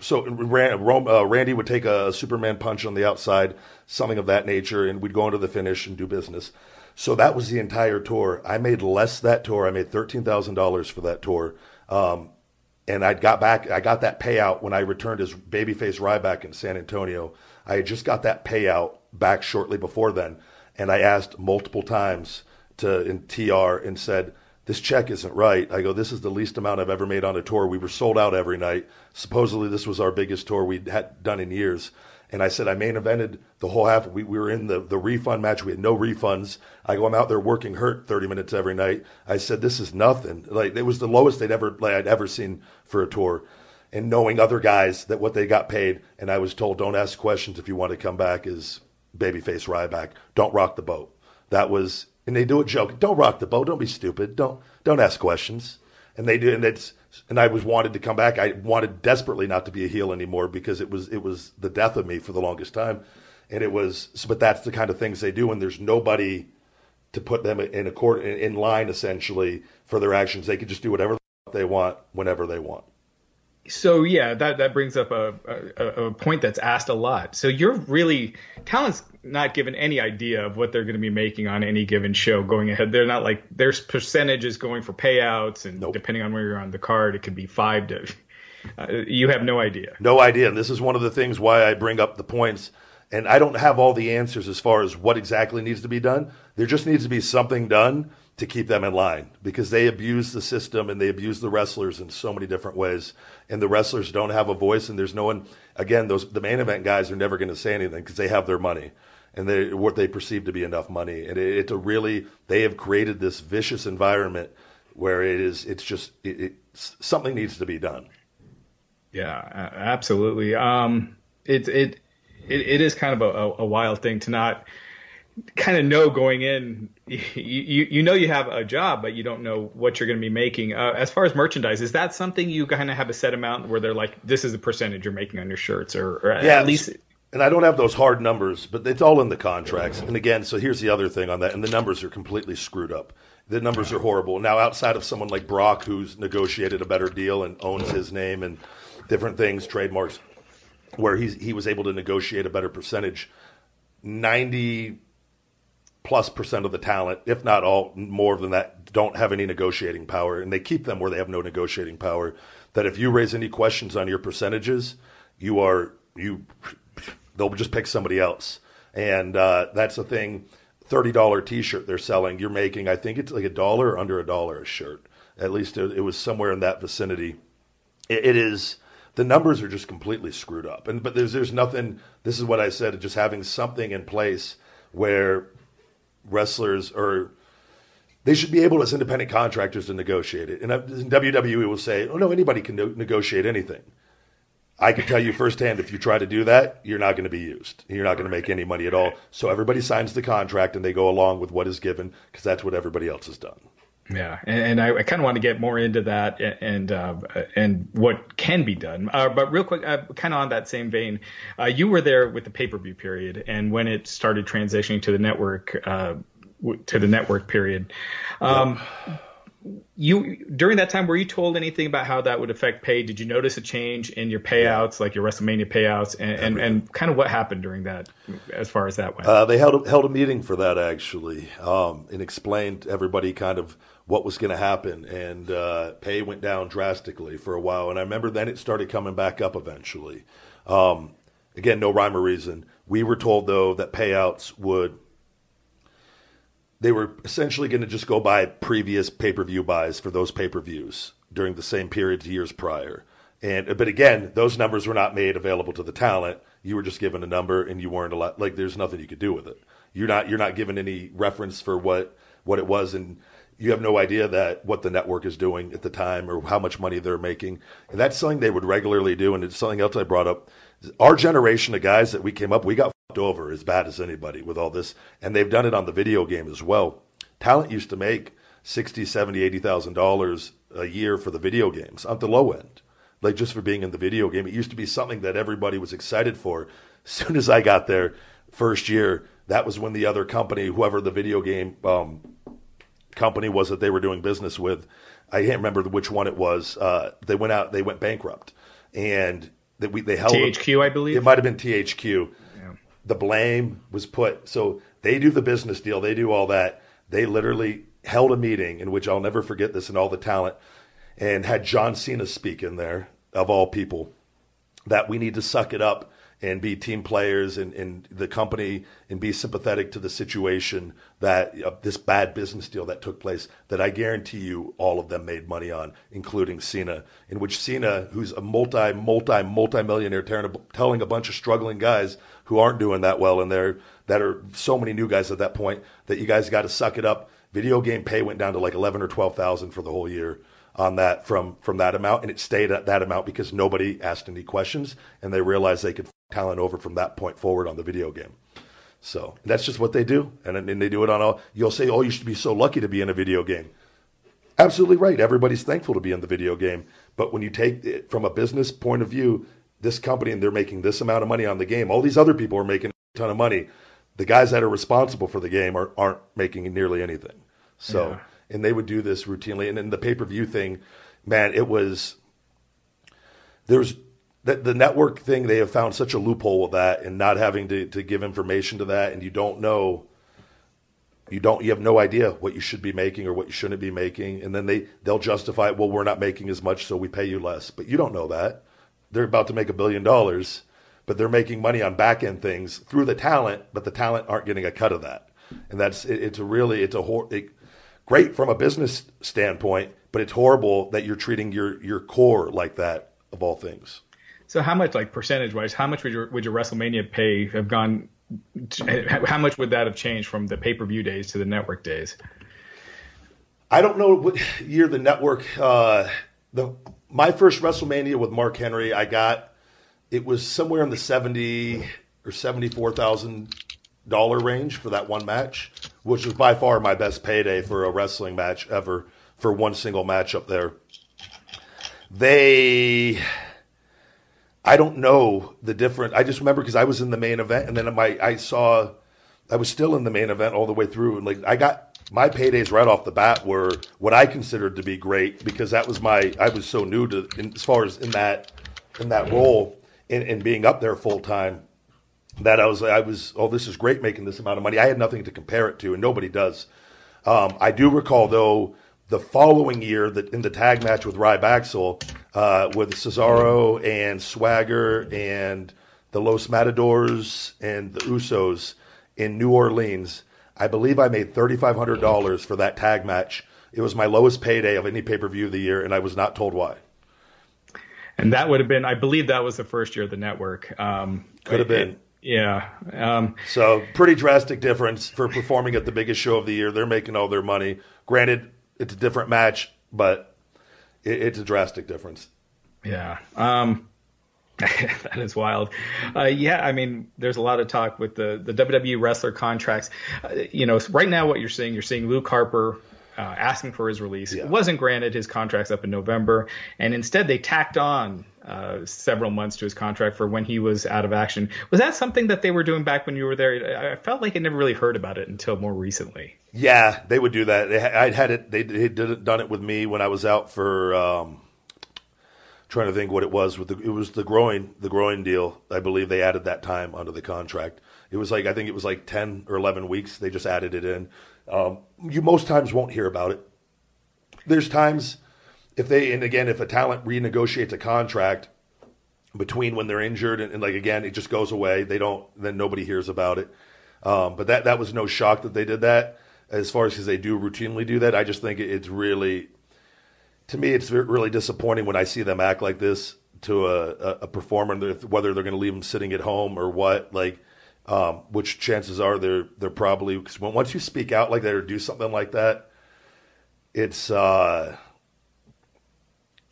S3: so uh, Randy would take a Superman punch on the outside, something of that nature, and we'd go into the finish and do business. So that was the entire tour. I made less that tour. I made thirteen thousand dollars for that tour, um, and I got back. I got that payout when I returned as babyface Ryback in San Antonio. I had just got that payout back shortly before then, and I asked multiple times to in TR and said this check isn't right. I go, this is the least amount I've ever made on a tour. We were sold out every night. Supposedly, this was our biggest tour we'd had done in years. And I said, I main evented the whole half. We, we were in the, the refund match. We had no refunds. I go, I'm out there working hurt 30 minutes every night. I said, this is nothing. Like, it was the lowest they'd ever, like, I'd ever seen for a tour. And knowing other guys that what they got paid. And I was told, don't ask questions if you want to come back as babyface Ryback. Don't rock the boat. That was and they do a joke. Don't rock the boat. Don't be stupid. Don't don't ask questions. And they do, and it's and I was wanted to come back. I wanted desperately not to be a heel anymore because it was it was the death of me for the longest time, and it was. But that's the kind of things they do when there's nobody to put them in accord in line essentially for their actions. They can just do whatever they want whenever they want.
S4: So yeah, that that brings up a, a, a point that's asked a lot. So you're really talent's not given any idea of what they're going to be making on any given show going ahead. They're not like there's percentages going for payouts, and nope. depending on where you're on the card, it could be five to. Uh, you have no idea.
S3: No idea, and this is one of the things why I bring up the points. And I don't have all the answers as far as what exactly needs to be done. There just needs to be something done to keep them in line because they abuse the system and they abuse the wrestlers in so many different ways. And the wrestlers don't have a voice, and there's no one. Again, those the main event guys are never going to say anything because they have their money and they what they perceive to be enough money. And it, it's a really they have created this vicious environment where it is it's just it, it something needs to be done.
S4: Yeah, absolutely. Um, it, it it it is kind of a, a wild thing to not kind of know going in you, you, you know you have a job but you don't know what you're going to be making uh, as far as merchandise is that something you kind of have a set amount where they're like this is the percentage you're making on your shirts or, or
S3: yeah,
S4: at least
S3: and I don't have those hard numbers, but it's all in the contracts. And again, so here's the other thing on that, and the numbers are completely screwed up. The numbers are horrible. Now, outside of someone like Brock, who's negotiated a better deal and owns his name and different things, trademarks, where he's, he was able to negotiate a better percentage, 90 plus percent of the talent, if not all more than that, don't have any negotiating power. And they keep them where they have no negotiating power. That if you raise any questions on your percentages, you are you they'll just pick somebody else. And uh, that's the thing. Thirty dollar T-shirt they're selling. You're making, I think it's like a dollar under a dollar a shirt. At least it, it was somewhere in that vicinity. it, it is the numbers are just completely screwed up. And but there's there's nothing. This is what I said. Just having something in place where wrestlers or they should be able as independent contractors to negotiate it. And WWE will say, "Oh no, anybody can no- negotiate anything." I can tell you firsthand, if you try to do that, you're not going to be used. You're not going to make any money at all. So everybody signs the contract and they go along with what is given because that's what everybody else has done.
S4: Yeah, and, and I, I kind of want to get more into that and uh, and what can be done. Uh, but real quick, uh, kind of on that same vein, uh, you were there with the pay per view period, and when it started transitioning to the network uh, to the network period. Um, you during that time were you told anything about how that would affect pay? Did you notice a change in your payouts, like your WrestleMania payouts, and, and, and, kind of what happened during that, as far as that went?
S3: Uh, they held held a meeting for that actually, um, and explained to everybody kind of what was going to happen, and uh, pay went down drastically for a while, and I remember then it started coming back up eventually. Um, again, no rhyme or reason. We were told though that payouts would they were essentially going to just go by previous pay per view buys for those pay per views during the same period years prior. And but again, those numbers were not made available to the talent. You were just given a number, and you weren't allowed. Like, there's nothing you could do with it. You're not you're not given any reference for what what it was, and you have no idea that what the network is doing at the time or how much money they're making. And that's something they would regularly do. And it's something else I brought up. Our generation of guys that we came up, we got fucked over as bad as anybody with all this, and they've done it on the video game as well. Talent used to make sixty, seventy, eighty thousand dollars a year for the video games on the low end, like just for being in the video game. It used to be something that everybody was excited for. As soon as I got there, first year, that was when the other company, whoever the video game um, company was that they were doing business with, I can't remember which one it was. Uh, they went out, they went bankrupt, and they, we, they held
S4: THQ, I believe.
S3: It might have been THQ the blame was put. So they do the business deal, they do all that. They literally held a meeting in which I'll never forget this and all the talent and had John Cena speak in there, of all people, that we need to suck it up and be team players and, the company and be sympathetic to the situation that uh, this bad business deal that took place that I guarantee you all of them made money on, including Cena, in which Cena, who's a multi, multi, multi millionaire, telling a bunch of struggling guys who aren't doing that well in there, that are so many new guys at that point that you guys got to suck it up. Video game pay went down to like 11 or 12,000 for the whole year on that from from that amount, and it stayed at that amount because nobody asked any questions, and they realized they could talent over from that point forward on the video game. So that's just what they do, and, and they do it on all. You'll say, "Oh, you should be so lucky to be in a video game." Absolutely right. Everybody's thankful to be in the video game, but when you take it from a business point of view, this company and they're making this amount of money on the game. All these other people are making a ton of money. The guys that are responsible for the game are, aren't making nearly anything. So. Yeah and they would do this routinely. And then the pay per view thing, man, it was there's the, the network thing. They have found such a loophole with that, and not having to, to give information to that, and you don't know. You don't. You have no idea what you should be making or what you shouldn't be making, and then they they'll justify. It. Well, we're not making as much, so we pay you less. But you don't know that they're about to make a billion dollars, but they're making money on back end things through the talent, but the talent aren't getting a cut of that. And that's it, it's a really it's a hor- it, great from a business standpoint, but it's horrible that you're treating your your core like that of all things.
S4: So how much, like percentage wise, how much would your would your WrestleMania pay have gone? How much would that have changed from the pay per view days to the network days?
S3: I don't know what year the network. Uh, the my first WrestleMania with Mark Henry, I got it was somewhere in the seventy or seventy four thousand dollar range for that one match which was by far my best payday for a wrestling match ever for one single match up there. They, I don't know the different. I just remember because I was in the main event, and then my I saw, I was still in the main event all the way through, and like I got my paydays right off the bat were what I considered to be great because that was my I was so new to in, as far as in that in that role and being up there full time that I was I was oh this is great making this amount of money. I had nothing to compare it to, and nobody does. Um, I do recall though the following year that in the tag match with Ryback uh, with Cesaro and Swagger and the Los Matadors and the Usos in New Orleans. I believe I made thirty five hundred dollars for that tag match. It was my lowest payday of any pay per view of the year, and I was not told why.
S4: And that would have been, I believe, that was the first year of the network. Um,
S3: Could have been.
S4: Yeah. Um,
S3: so pretty drastic difference for performing at the biggest show of the year. They're making all their money. Granted, it's a different match, but it, it's a drastic difference.
S4: Yeah. Um, that is wild. Uh, yeah, I mean, there's a lot of talk with the the WWE wrestler contracts. Uh, you know, right now what you're seeing, you're seeing Luke Harper uh, asking for his release. Yeah. It wasn't granted. His contract's up in November, and instead they tacked on uh, several months to his contract for when he was out of action. Was that something that they were doing back when you were there? I felt like I never really heard about it until more recently.
S3: Yeah, they would do that. I'd had it. They had done it with me when I was out for. Um, trying to think what it was with the. It was the groin, the groin deal. I believe they added that time onto the contract. It was like I think it was like ten or eleven weeks. They just added it in. Um, you most times won't hear about it. There's times if they and again if a talent renegotiates a contract between when they're injured and, and like again it just goes away. They don't then nobody hears about it. Um, but that that was no shock that they did that. As far as because they do routinely do that i just think it's really to me it's really disappointing when i see them act like this to a, a performer whether they're going to leave them sitting at home or what like um, which chances are they're they're probably because once you speak out like that or do something like that it's uh,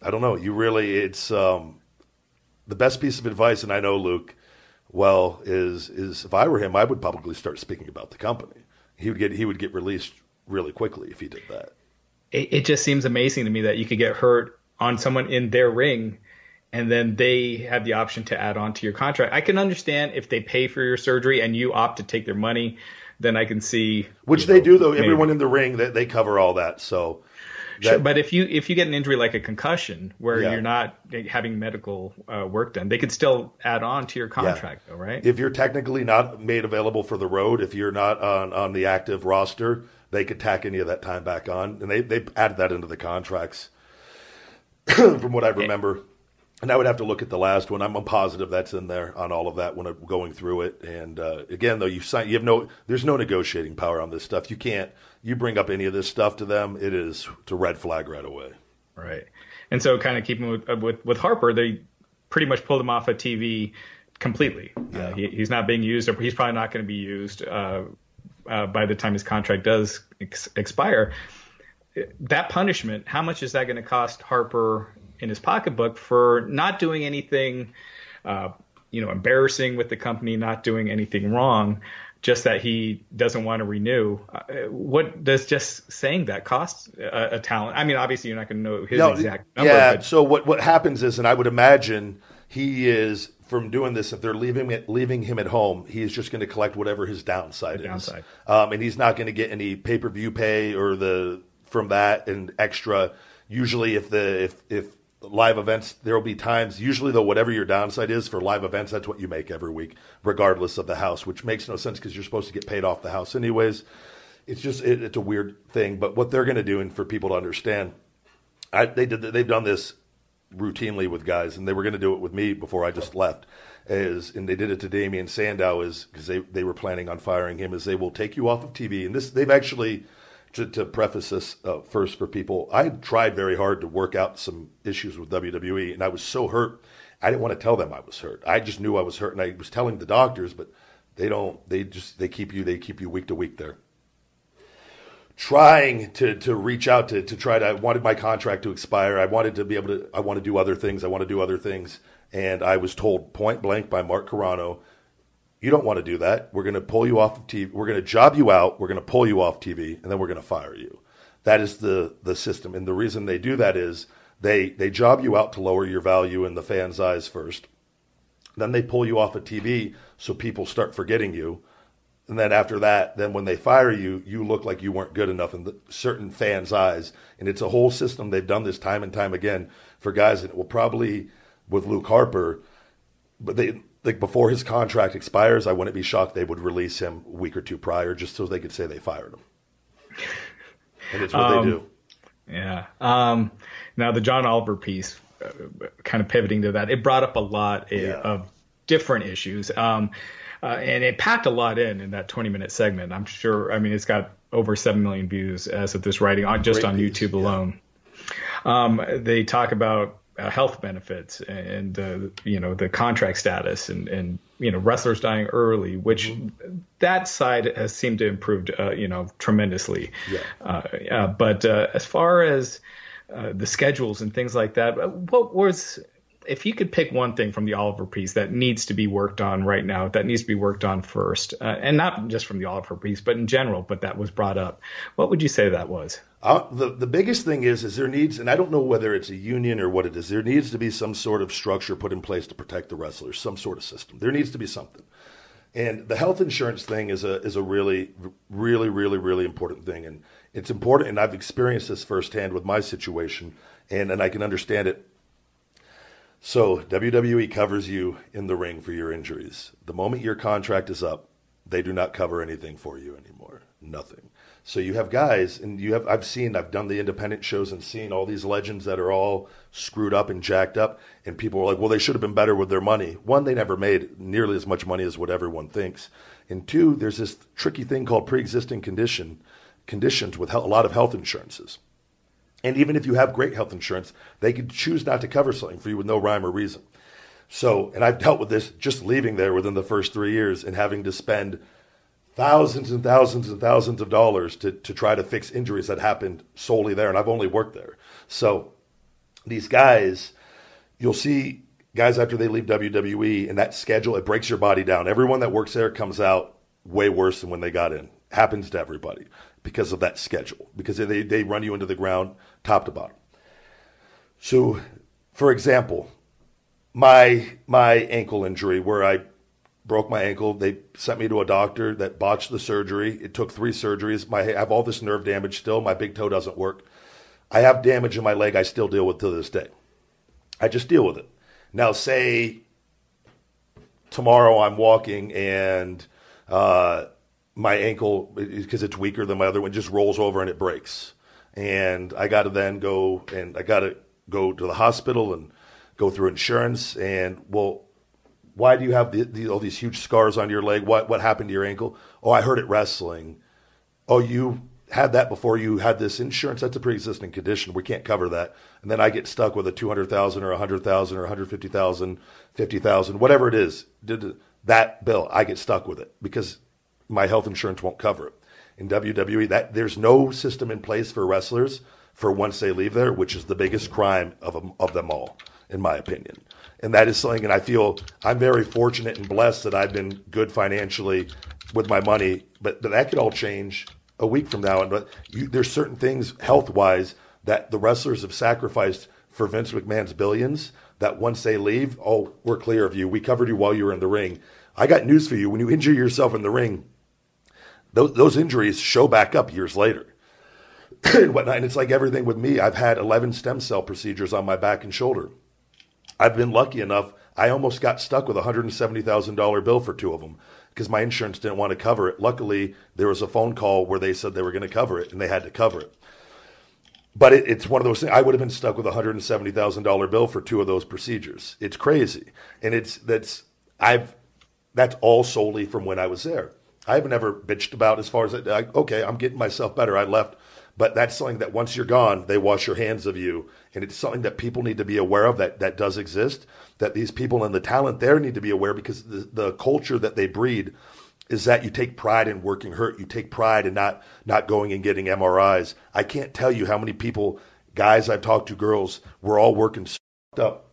S3: I don't know. You really, it's um, the best piece of advice, and I know Luke well is is if I were him, I would probably start speaking about the company. He would get he would get released really quickly if he did that.
S4: It, it just seems amazing to me that you could get hurt on someone in their ring, and then they have the option to add on to your contract. I can understand if they pay for your surgery and you opt to take their money, then I can see
S3: which they know, do though. Maybe. Everyone in the ring that they, they cover all that. So
S4: Sure, but if you if you get an injury like a concussion where yeah. you're not having medical uh, work done, they could still add on to your contract, yeah. though, right?
S3: If you're technically not made available for the road, if you're not on on the active roster, they could tack any of that time back on, and they they added that into the contracts, from what I remember. And I would have to look at the last one. I'm positive that's in there on all of that when I'm going through it. And uh, again, though, you sign, you have no, there's no negotiating power on this stuff. You can't you bring up any of this stuff to them, it is to red flag right away.
S4: Right. And so, kind of keeping with, uh, with, with Harper, they pretty much pulled him off of TV completely. Yeah. Uh, he, he's not being used, or he's probably not going to be used uh, uh, by the time his contract does ex- expire. That punishment, how much is that going to cost Harper in his pocketbook for not doing anything, uh, you know, embarrassing with the company, not doing anything wrong? Just that he doesn't want to renew. Uh, what does just saying that cost a, a talent? I mean, obviously you're not going to know his no, exact number.
S3: Yeah. But... So what what happens is, and I would imagine he is from doing this. If they're leaving it, leaving him at home, he is just going to collect whatever his downside the is. Downside. Um, and he's not going to get any pay per view pay or the from that and extra. Usually, if the if if live events, there will be times, usually though, whatever your downside is for live events, that's what you make every week, regardless of the house, which makes no sense because you're supposed to get paid off the house anyways. It's just, it, it's a weird thing. But what they're going to do, and for people to understand, I, they did, they've done this routinely with guys, and they were going to do it with me before I just left. Is and they did it to Damien Sandow is because they they were planning on firing him. Is they will take you off of TV, and this they've actually to, to preface this uh, first for people, I tried very hard to work out some issues with WWE, and I was so hurt. I didn't want to tell them I was hurt. I just knew I was hurt, and I was telling the doctors, but they don't. They just they keep you. They keep you week to week there. Trying to to reach out to to try to. I wanted my contract to expire. I wanted to be able to. I want to do other things. I want to do other things, and I was told point blank by Mark Carrano you don't want to do that. We're going to pull you off of TV. We're going to job you out. We're going to pull you off TV, and then we're going to fire you. That is the the system, and the reason they do that is they they job you out to lower your value in the fans' eyes first. Then they pull you off of TV so people start forgetting you. And then after that, then when they fire you, you look like you weren't good enough in the, certain fans' eyes. And it's a whole system. They've done this time and time again for guys, and it will probably with Luke Harper, but they like before his contract expires, I wouldn't be shocked they would release him a week or two prior just so they could say they fired him. and it's what um, they do.
S4: Yeah. Um, now the John Oliver piece, uh, kind of pivoting to that, it brought up a lot yeah. of different issues. Um, uh, and it packed a lot in in that 20 minute segment. I'm sure. I mean, it's got over seven million views as of this writing on just Great on piece, YouTube alone. Yeah. Um, they talk about health benefits and uh, you know the contract status and and you know wrestlers dying early, which mm-hmm. that side has seemed to improve uh, you know tremendously. Yeah. yeah uh, but uh, as far as uh, the schedules and things like that, what was if you could pick one thing from the Oliver piece that needs to be worked on right now, that needs to be worked on first, uh, and not just from the Oliver piece, but in general, but that was brought up, what would you say that was?
S3: Uh, the the biggest thing is is there needs, and I don't know whether it's a union or what it is. There needs to be some sort of structure put in place to protect the wrestlers, some sort of system. There needs to be something. And the health insurance thing is a is a really really really really important thing, and it's important. And I've experienced this firsthand with my situation, and and I can understand it so WWE covers you in the ring for your injuries. The moment your contract is up, they do not cover anything for you anymore. Nothing. So you have guys, and you have I've seen I've done the independent shows and seen all these legends that are all screwed up and jacked up, and people are like, well, they should have been better with their money. One, they never made nearly as much money as what everyone thinks, and two, there's this tricky thing called pre-existing condition conditions with a lot of health insurances. And even if you have great health insurance, they could choose not to cover something for you with no rhyme or reason. So, and I've dealt with this just leaving there within the first three years and having to spend thousands and thousands and thousands of dollars to, to try to fix injuries that happened solely there. And I've only worked there. So these guys, you'll see guys after they leave WWE and that schedule, it breaks your body down. Everyone that works there comes out way worse than when they got in. Happens to everybody because of that schedule, because they, they run you into the ground top to bottom. So, for example, my my ankle injury where I broke my ankle, they sent me to a doctor that botched the surgery. It took three surgeries. My, I have all this nerve damage still. My big toe doesn't work. I have damage in my leg I still deal with to this day. I just deal with it. Now, say tomorrow I'm walking and uh, my ankle, because it's weaker than my other one, just rolls over and it breaks and I got to then go and I got to go to the hospital and go through insurance. And well, why do you have the, the, all these huge scars on your leg? What what happened to your ankle? Oh, I heard it wrestling. Oh, you had that before you had this insurance. That's a pre-existing condition. We can't cover that. And then I get stuck with a two hundred thousand or a hundred thousand or a hundred fifty thousand, fifty thousand, whatever it is. Did that bill? I get stuck with it because my health insurance won't cover it in WWE. That there's no system in place for wrestlers for once they leave there, which is the biggest crime of of them all, in my opinion. And that is something, and I feel I'm very fortunate and blessed that I've been good financially with my money, but, but that could all change a week from now. And but you, there's certain things health wise that the wrestlers have sacrificed for Vince McMahon's billions. That once they leave, oh, we're clear of you. We covered you while you were in the ring. I got news for you. When you injure yourself in the ring, those, those injuries show back up years later. and whatnot. And it's like everything with me. I've had 11 stem cell procedures on my back and shoulder. I've been lucky enough. I almost got stuck with a $170,000 bill for two of them because my insurance didn't want to cover it. Luckily, there was a phone call where they said they were going to cover it and they had to cover it. But it, it's one of those things. I would have been stuck with a $170,000 bill for two of those procedures. It's crazy. And it's that's I've that's all solely from when I was there. I've never bitched about as far as I, okay, I'm getting myself better. I left, but that's something that once you're gone, they wash your hands of you, and it's something that people need to be aware of that that does exist. That these people and the talent there need to be aware because the, the culture that they breed is that you take pride in working hurt. You take pride in not not going and getting MRIs. I can't tell you how many people, guys I've talked to, girls, we're all working up.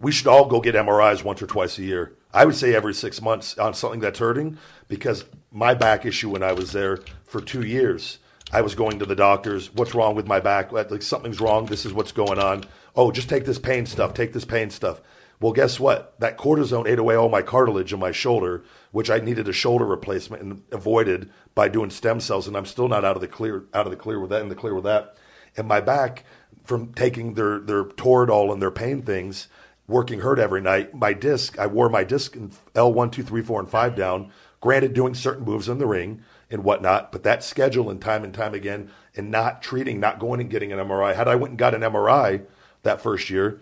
S3: We should all go get MRIs once or twice a year I would say every six months on something that's hurting because my back issue when I was there for two years, I was going to the doctors. What's wrong with my back? Like something's wrong. This is what's going on. Oh, just take this pain stuff. Take this pain stuff. Well, guess what? That cortisone ate away all my cartilage in my shoulder, which I needed a shoulder replacement and avoided by doing stem cells. And I'm still not out of the clear, out of the clear with that, in the clear with that. And my back from taking their their Toradol and their pain things working hurt every night. My disc, I wore my disc in L1, 2, 3, 4, and 5 down, granted, doing certain moves in the ring and whatnot, but that schedule and time and time again, and not treating, not going and getting an MRI. Had I went and got an MRI that first year,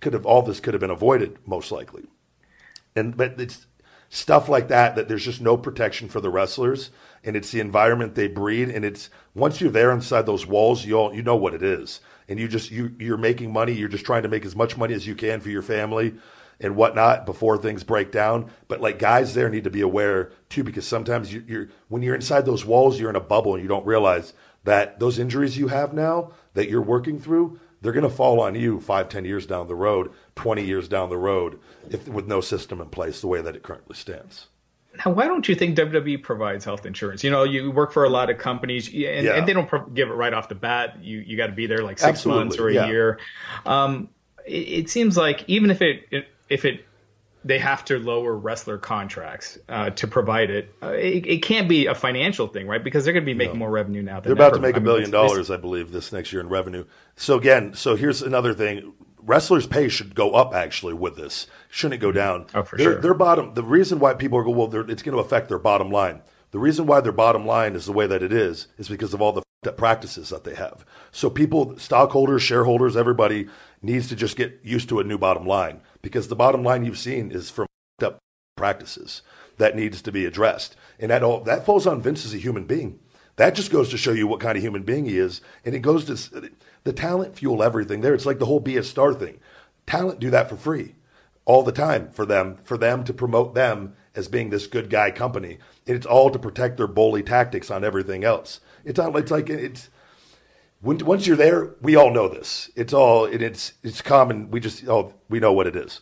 S3: could have all this could have been avoided most likely. And but it's stuff like that that there's just no protection for the wrestlers and it's the environment they breed and it's once you're there inside those walls you all you know what it is and you just you you're making money you're just trying to make as much money as you can for your family and whatnot before things break down but like guys there need to be aware too because sometimes you, you're when you're inside those walls you're in a bubble and you don't realize that those injuries you have now that you're working through they're going to fall on you five, ten years down the road, 20 years down the road, if with no system in place the way that it currently stands.
S4: Now, why don't you think WWE provides health insurance? You know, you work for a lot of companies, and, yeah. and they don't pro- give it right off the bat. You you got to be there like six Absolutely. months or a yeah. year. Um, it, it, seems like even if it if it they have to lower wrestler contracts uh, to provide it. Uh, it. it. can't be a financial thing, right? Because they're going to be making no. more revenue now.
S3: they're about to make a billion dollars, I believe, this next year in revenue. So again, so here's another thing: wrestlers' pay should go up actually with this. Shouldn't it go down.
S4: Oh, for
S3: their,
S4: sure.
S3: Their bottom. The reason why people are going, well, it's going to affect their bottom line. The reason why their bottom line is the way that it is is because of all the practices that they have. So people, stockholders, shareholders, everybody needs to just get used to a new bottom line because the bottom line you've seen is from up practices that needs to be addressed. And that all that falls on Vince as a human being. That just goes to show you what kind of human being he is. And it goes to the talent fuel everything there. It's like the whole be a star thing. Talent do that for free all the time for them, for them to promote them as being this good guy company. And it's all to protect their bully tactics on everything else. It's not, it's like, it's, when, once you're there, we all know this. It's all, it, it's, it's common. We just, oh, we know what it is.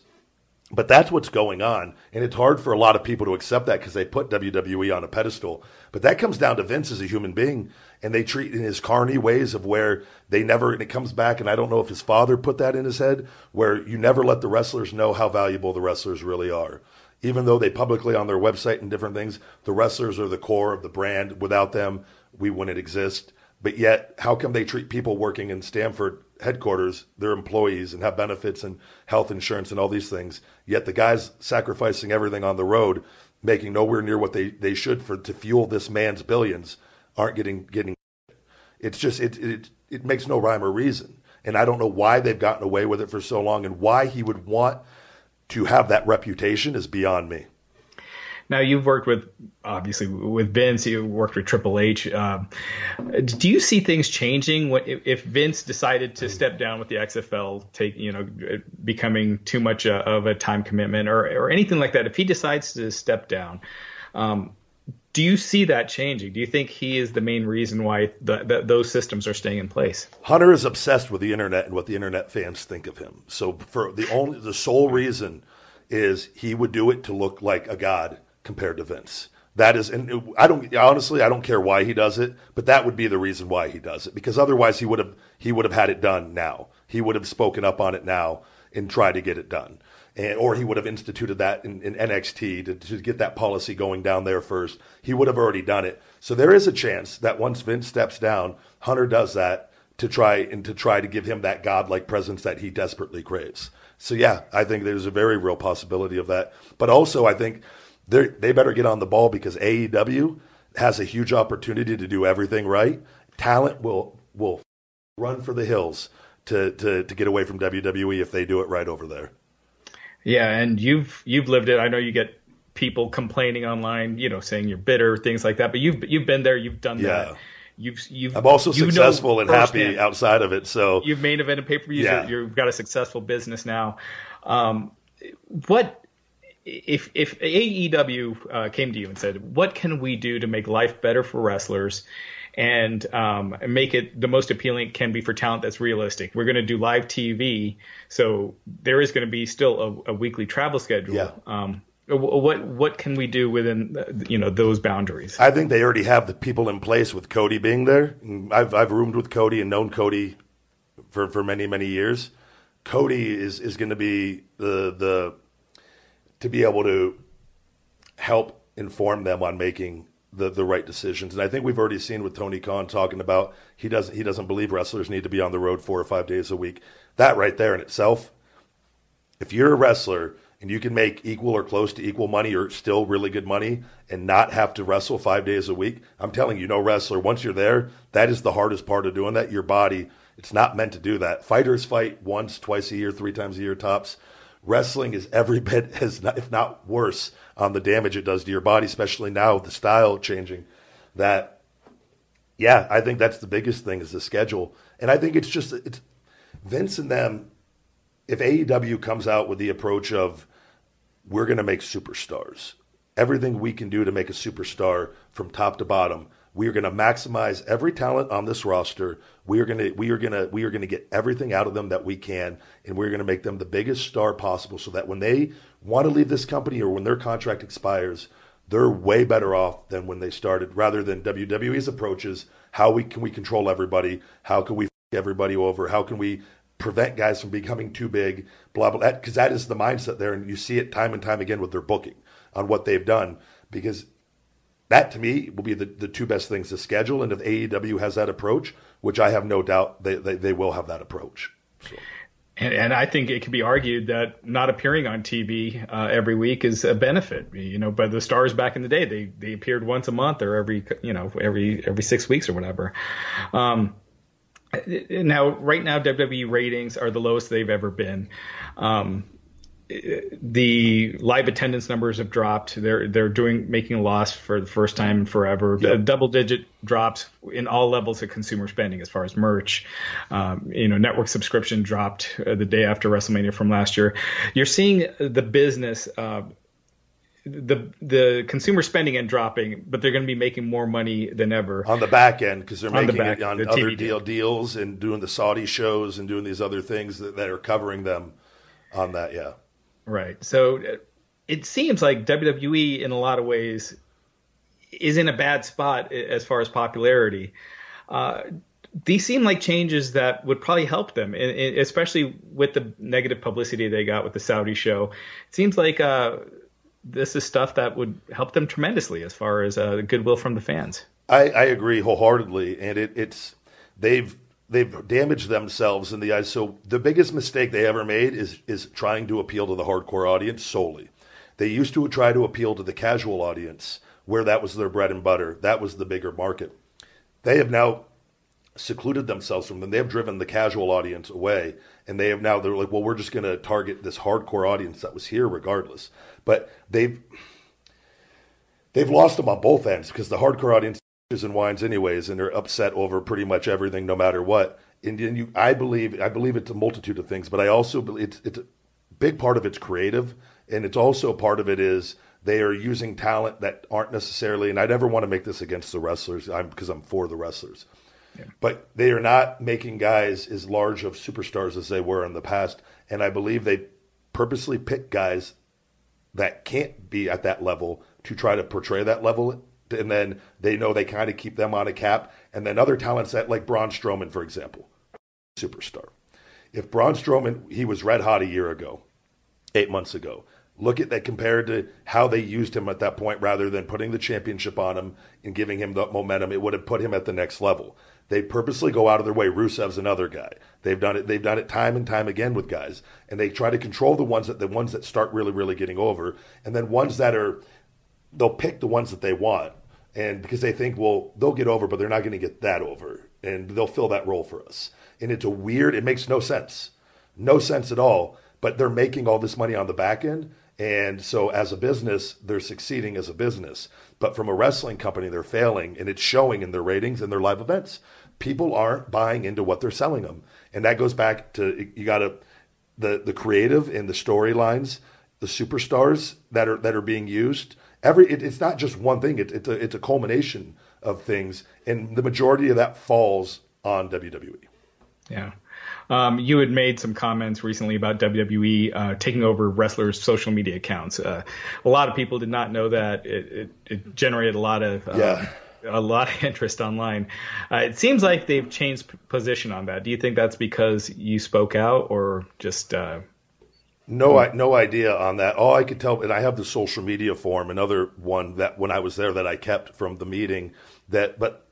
S3: But that's what's going on. And it's hard for a lot of people to accept that because they put WWE on a pedestal. But that comes down to Vince as a human being. And they treat in his carny ways of where they never, and it comes back. And I don't know if his father put that in his head, where you never let the wrestlers know how valuable the wrestlers really are. Even though they publicly on their website and different things, the wrestlers are the core of the brand. Without them, we wouldn't exist. But yet, how come they treat people working in Stamford headquarters, their employees, and have benefits and health insurance and all these things? Yet the guys sacrificing everything on the road, making nowhere near what they, they should for to fuel this man's billions, aren't getting getting. It's just it it it makes no rhyme or reason, and I don't know why they've gotten away with it for so long, and why he would want to have that reputation is beyond me.
S4: Now you've worked with obviously with Vince. You worked with Triple H. Um, do you see things changing if Vince decided to step down with the XFL, take you know, becoming too much uh, of a time commitment or or anything like that? If he decides to step down. Um, do you see that changing? Do you think he is the main reason why the, the, those systems are staying in place?
S3: Hunter is obsessed with the internet and what the internet fans think of him. So for the only the sole reason is he would do it to look like a god compared to Vince. That is, and I don't honestly, I don't care why he does it, but that would be the reason why he does it because otherwise he would have he would have had it done now. He would have spoken up on it now and tried to get it done, and or he would have instituted that in, in NXT to, to get that policy going down there first. He would have already done it. So there is a chance that once Vince steps down, Hunter does that to try and to try to give him that godlike presence that he desperately craves. So yeah, I think there's a very real possibility of that. But also, I think they better get on the ball because AEW has a huge opportunity to do everything right. Talent will will run for the hills to, to, to get away from WWE if they do it right over there.
S4: Yeah, and you've you've lived it. I know you get people complaining online, you know, saying you're bitter, things like that. But you've you've been there, you've done yeah. that. You've you've.
S3: I'm also successful and happy outside of it. So
S4: you've main evented pay per views. Yeah. You've got a successful business now. Um, what if if AEW uh, came to you and said, "What can we do to make life better for wrestlers?" and um, make it the most appealing it can be for talent that's realistic. We're going to do live TV, so there is going to be still a, a weekly travel schedule.
S3: Yeah.
S4: Um, what what can we do within you know those boundaries?
S3: I think they already have the people in place with Cody being there. I've I've roomed with Cody and known Cody for, for many many years. Cody is is going to be the the to be able to help inform them on making the, the right decisions. And I think we've already seen with Tony Khan talking about he doesn't he doesn't believe wrestlers need to be on the road four or five days a week. That right there in itself, if you're a wrestler and you can make equal or close to equal money or still really good money and not have to wrestle five days a week, I'm telling you, no wrestler, once you're there, that is the hardest part of doing that. Your body, it's not meant to do that. Fighters fight once, twice a year, three times a year tops wrestling is every bit as if not worse on the damage it does to your body, especially now with the style changing. That, yeah, I think that's the biggest thing is the schedule, and I think it's just it's Vince and them. If AEW comes out with the approach of we're going to make superstars, everything we can do to make a superstar from top to bottom, We are going to maximize every talent on this roster. We are going to we are going to we are going to get everything out of them that we can, and we're going to make them the biggest star possible, so that when they want to leave this company or when their contract expires, they're way better off than when they started. Rather than WWE's approaches, how we can we control everybody? How can we f- everybody over? How can we prevent guys from becoming too big? Blah blah. Because that, that is the mindset there, and you see it time and time again with their booking on what they've done. Because that to me will be the, the two best things to schedule. And if AEW has that approach, which I have no doubt they, they, they will have that approach. So.
S4: And, and, I think it can be argued that not appearing on TV uh, every week is a benefit. You know, but the stars back in the day, they they appeared once a month or every you know every every six weeks or whatever. Um, now, right now, WWE ratings are the lowest they've ever been. Um, the live attendance numbers have dropped. They're they're doing making a loss for the first time in forever. Yep. Double digit drops in all levels of consumer spending as far as merch. Um, you know, network subscription dropped uh, the day after WrestleMania from last year. You're seeing the business. Uh, the the consumer spending and dropping, but they're going to be making more money than ever
S3: on the back end because they're on making the back, it on other deal deals and doing the Saudi shows and doing these other things that, that are covering them on that. Yeah.
S4: Right. So uh, it seems like WWE, in a lot of ways, is in a bad spot as far as popularity. Uh, these seem like changes that would probably help them, especially with the negative publicity they got with the Saudi show. It seems like uh, this is stuff that would help them tremendously as far as uh, goodwill from the fans.
S3: I, I agree wholeheartedly, and it, it's they've they've damaged themselves in the eyes. So the biggest mistake they ever made is is trying to appeal to the hardcore audience solely. They used to try to appeal to the casual audience where that was their bread and butter. That was the bigger market. They have now secluded themselves from them. They have driven the casual audience away, and they have now they're like, well, we're just going to target this hardcore audience that was here regardless. But they've they've lost them on both ends because the hardcore audience and whines anyways, and they're upset over pretty much everything, no matter what. And, and you, I believe, I believe it's a multitude of things, but I also believe it's, it's a big part of it's creative, and it's also part of it is they are using talent that aren't necessarily. And I never want to make this against the wrestlers, I'm because I'm for the wrestlers. Yeah. But they are not making guys as large of superstars as they were in the past, and I believe they purposely pick guys that can't be at that level to try to portray that level and then they know they kind of keep them on a cap. And then other talents that like Braun Strowman, for example, superstar. If Braun Strowman, he was red hot a year ago, eight months ago. Look at that compared to how they used him at that point, rather than putting the championship on him and giving him the momentum, it would have put him at the next level. They purposely go out of their way. Rusev's another guy. They've done it. They've done it time and time again with guys, and they try to control the ones that the ones that start really, really getting over, and then ones that are they'll pick the ones that they want and because they think, well, they'll get over, but they're not going to get that over, and they'll fill that role for us. And it's a weird. It makes no sense, no sense at all. But they're making all this money on the back end, and so as a business, they're succeeding as a business. But from a wrestling company, they're failing, and it's showing in their ratings and their live events. People aren't buying into what they're selling them, and that goes back to you got to the the creative and the storylines, the superstars that are that are being used every it, it's not just one thing. It, it's a it's a culmination of things, and the majority of that falls on WWE.
S4: Yeah. Um, you had made some comments recently about WWE uh, taking over wrestlers' social media accounts. Uh, a lot of people did not know that. It, it, it generated a lot of uh, yeah. a lot of interest online. Uh, it seems like they've changed position on that. Do you think that's because you spoke out, or just uh,
S3: no, I, no idea on that. All I could tell, and I have the social media form, another one that when I was there that I kept from the meeting. That, but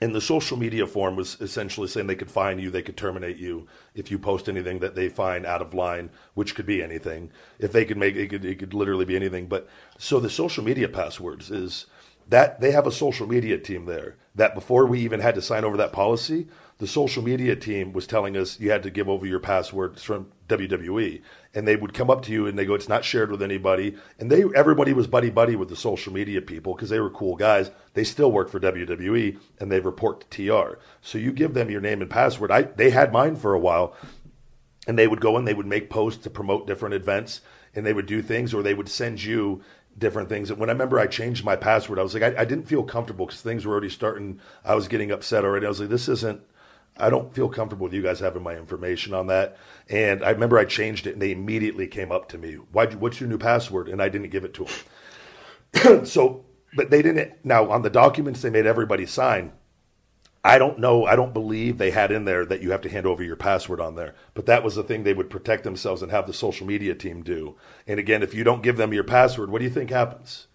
S3: in the social media form was essentially saying they could fine you, they could terminate you if you post anything that they find out of line, which could be anything. If they could make it, could it could literally be anything. But so the social media passwords is that they have a social media team there that before we even had to sign over that policy, the social media team was telling us you had to give over your passwords from WWE, and they would come up to you and they go, "It's not shared with anybody." And they, everybody was buddy buddy with the social media people because they were cool guys. They still work for WWE and they report to TR. So you give them your name and password. I they had mine for a while, and they would go and they would make posts to promote different events, and they would do things, or they would send you different things. And when I remember I changed my password, I was like, I, I didn't feel comfortable because things were already starting. I was getting upset already. I was like, this isn't. I don't feel comfortable with you guys having my information on that. And I remember I changed it, and they immediately came up to me. Why? What's your new password? And I didn't give it to them. so, but they didn't. Now on the documents they made everybody sign. I don't know. I don't believe they had in there that you have to hand over your password on there. But that was the thing they would protect themselves and have the social media team do. And again, if you don't give them your password, what do you think happens?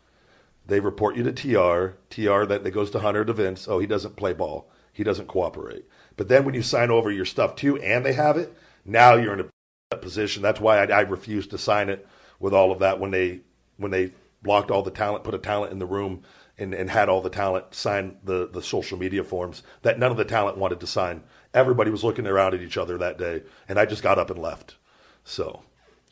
S3: They report you to TR. TR that, that goes to Hunter to. Oh, he doesn't play ball. He doesn't cooperate. But then when you sign over your stuff too, and they have it, now you're in a position. That's why I, I refused to sign it with all of that when they when they blocked all the talent, put a talent in the room and, and had all the talent sign the, the social media forms that none of the talent wanted to sign. Everybody was looking around at each other that day, and I just got up and left. So,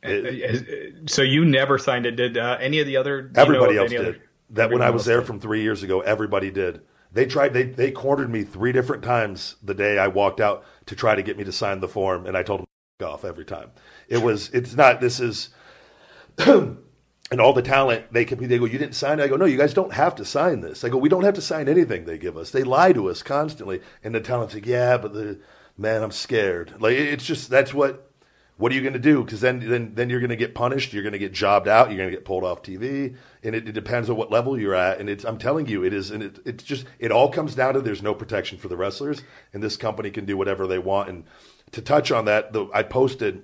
S4: it, so you never signed it? Did uh, any of the other?
S3: Everybody else did. Other, that when I was there did. from three years ago, everybody did. They tried. They they cornered me three different times the day I walked out to try to get me to sign the form, and I told them off every time. It was. It's not. This is. and all the talent they can be they go you didn't sign it i go no you guys don't have to sign this i go we don't have to sign anything they give us they lie to us constantly and the talent's like yeah but the man i'm scared like it's just that's what what are you going to do because then, then then you're going to get punished you're going to get jobbed out you're going to get pulled off tv and it, it, depends on what level you're at and it's i'm telling you it is and it, it's just it all comes down to there's no protection for the wrestlers and this company can do whatever they want and to touch on that the, i posted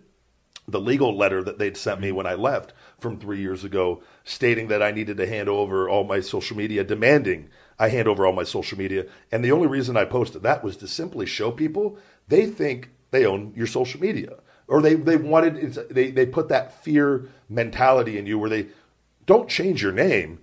S3: the legal letter that they'd sent me mm-hmm. when I left from three years ago, stating that I needed to hand over all my social media, demanding I hand over all my social media. And the only reason I posted that was to simply show people they think they own your social media. Or they, they wanted, they, they put that fear mentality in you where they don't change your name.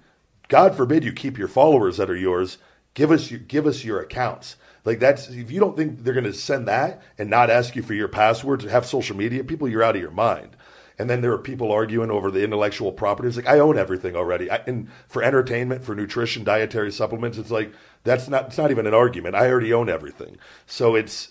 S3: God forbid you keep your followers that are yours. Give us, give us your accounts. Like that's if you don't think they're going to send that and not ask you for your password to have social media, people, you're out of your mind. And then there are people arguing over the intellectual property. It's like I own everything already. I, and for entertainment, for nutrition, dietary supplements, it's like that's not it's not even an argument. I already own everything. So it's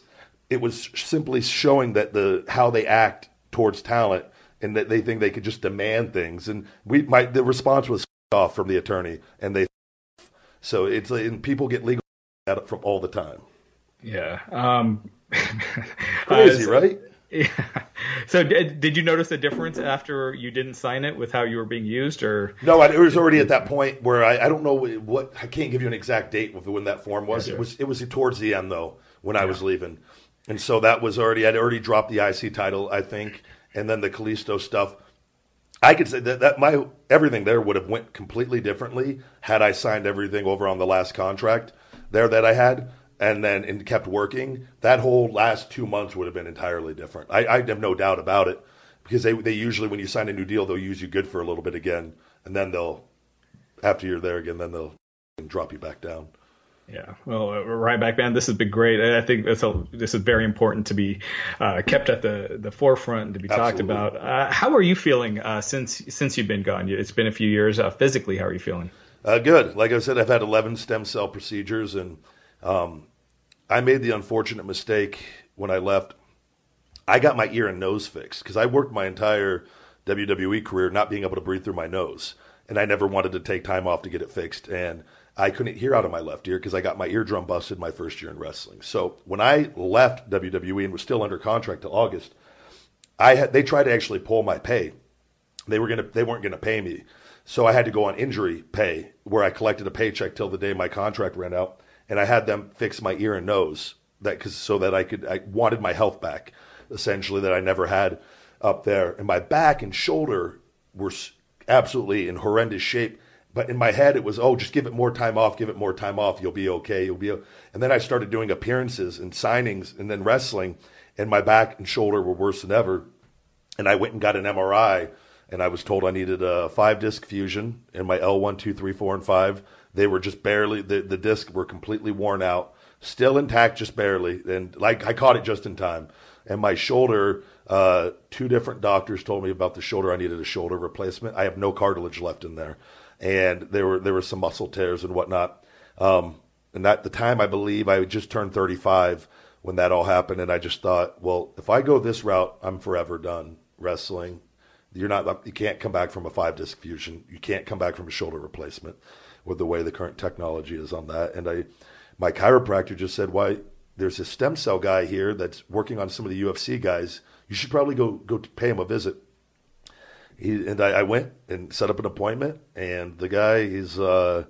S3: it was simply showing that the how they act towards talent and that they think they could just demand things. And we my the response was off from the attorney, and they so it's and people get legal from all the time.
S4: Yeah. Um,
S3: Crazy, uh, so, right?
S4: Yeah. So did, did you notice a difference after you didn't sign it with how you were being used, or
S3: no? I, it was already at that point where I, I don't know what I can't give you an exact date of when that form was. It was it was towards the end though when I was leaving, and so that was already I'd already dropped the IC title I think, and then the Kalisto stuff. I could say that, that my everything there would have went completely differently had I signed everything over on the last contract there that I had and then and kept working, that whole last two months would have been entirely different. I, I have no doubt about it because they they usually when you sign a new deal they'll use you good for a little bit again and then they'll after you're there again then they'll drop you back down.
S4: Yeah, well, uh, Ryback band, this has been great. I think this this is very important to be uh, kept at the, the forefront and to be Absolutely. talked about. Uh, how are you feeling uh, since since you've been gone? It's been a few years. Uh, physically, how are you feeling?
S3: Uh, good. Like I said, I've had 11 stem cell procedures, and um, I made the unfortunate mistake when I left. I got my ear and nose fixed because I worked my entire WWE career not being able to breathe through my nose, and I never wanted to take time off to get it fixed. And I couldn't hear out of my left ear because I got my eardrum busted my first year in wrestling. So when I left WWE and was still under contract till August, I had they tried to actually pull my pay. They were gonna they weren't gonna pay me. So I had to go on injury pay where I collected a paycheck till the day my contract ran out, and I had them fix my ear and nose that cause, so that I could I wanted my health back essentially that I never had up there, and my back and shoulder were absolutely in horrendous shape. But in my head, it was, oh, just give it more time off, give it more time off, you'll be okay, you'll be. And then I started doing appearances and signings, and then wrestling, and my back and shoulder were worse than ever. And I went and got an MRI and I was told I needed a five disc fusion in my L1, 2, 3, 4, and 5. They were just barely, the, the discs were completely worn out, still intact, just barely. And like I caught it just in time. And my shoulder, uh, two different doctors told me about the shoulder. I needed a shoulder replacement. I have no cartilage left in there. And there were, there were some muscle tears and whatnot. Um, and at the time, I believe I just turned 35 when that all happened. And I just thought, well, if I go this route, I'm forever done wrestling You're not you can't come back from a five disc fusion. You can't come back from a shoulder replacement with the way the current technology is on that. And I, my chiropractor just said, why there's a stem cell guy here that's working on some of the UFC guys. You should probably go go pay him a visit. He, and I, I, went and set up an appointment, and the guy is uh,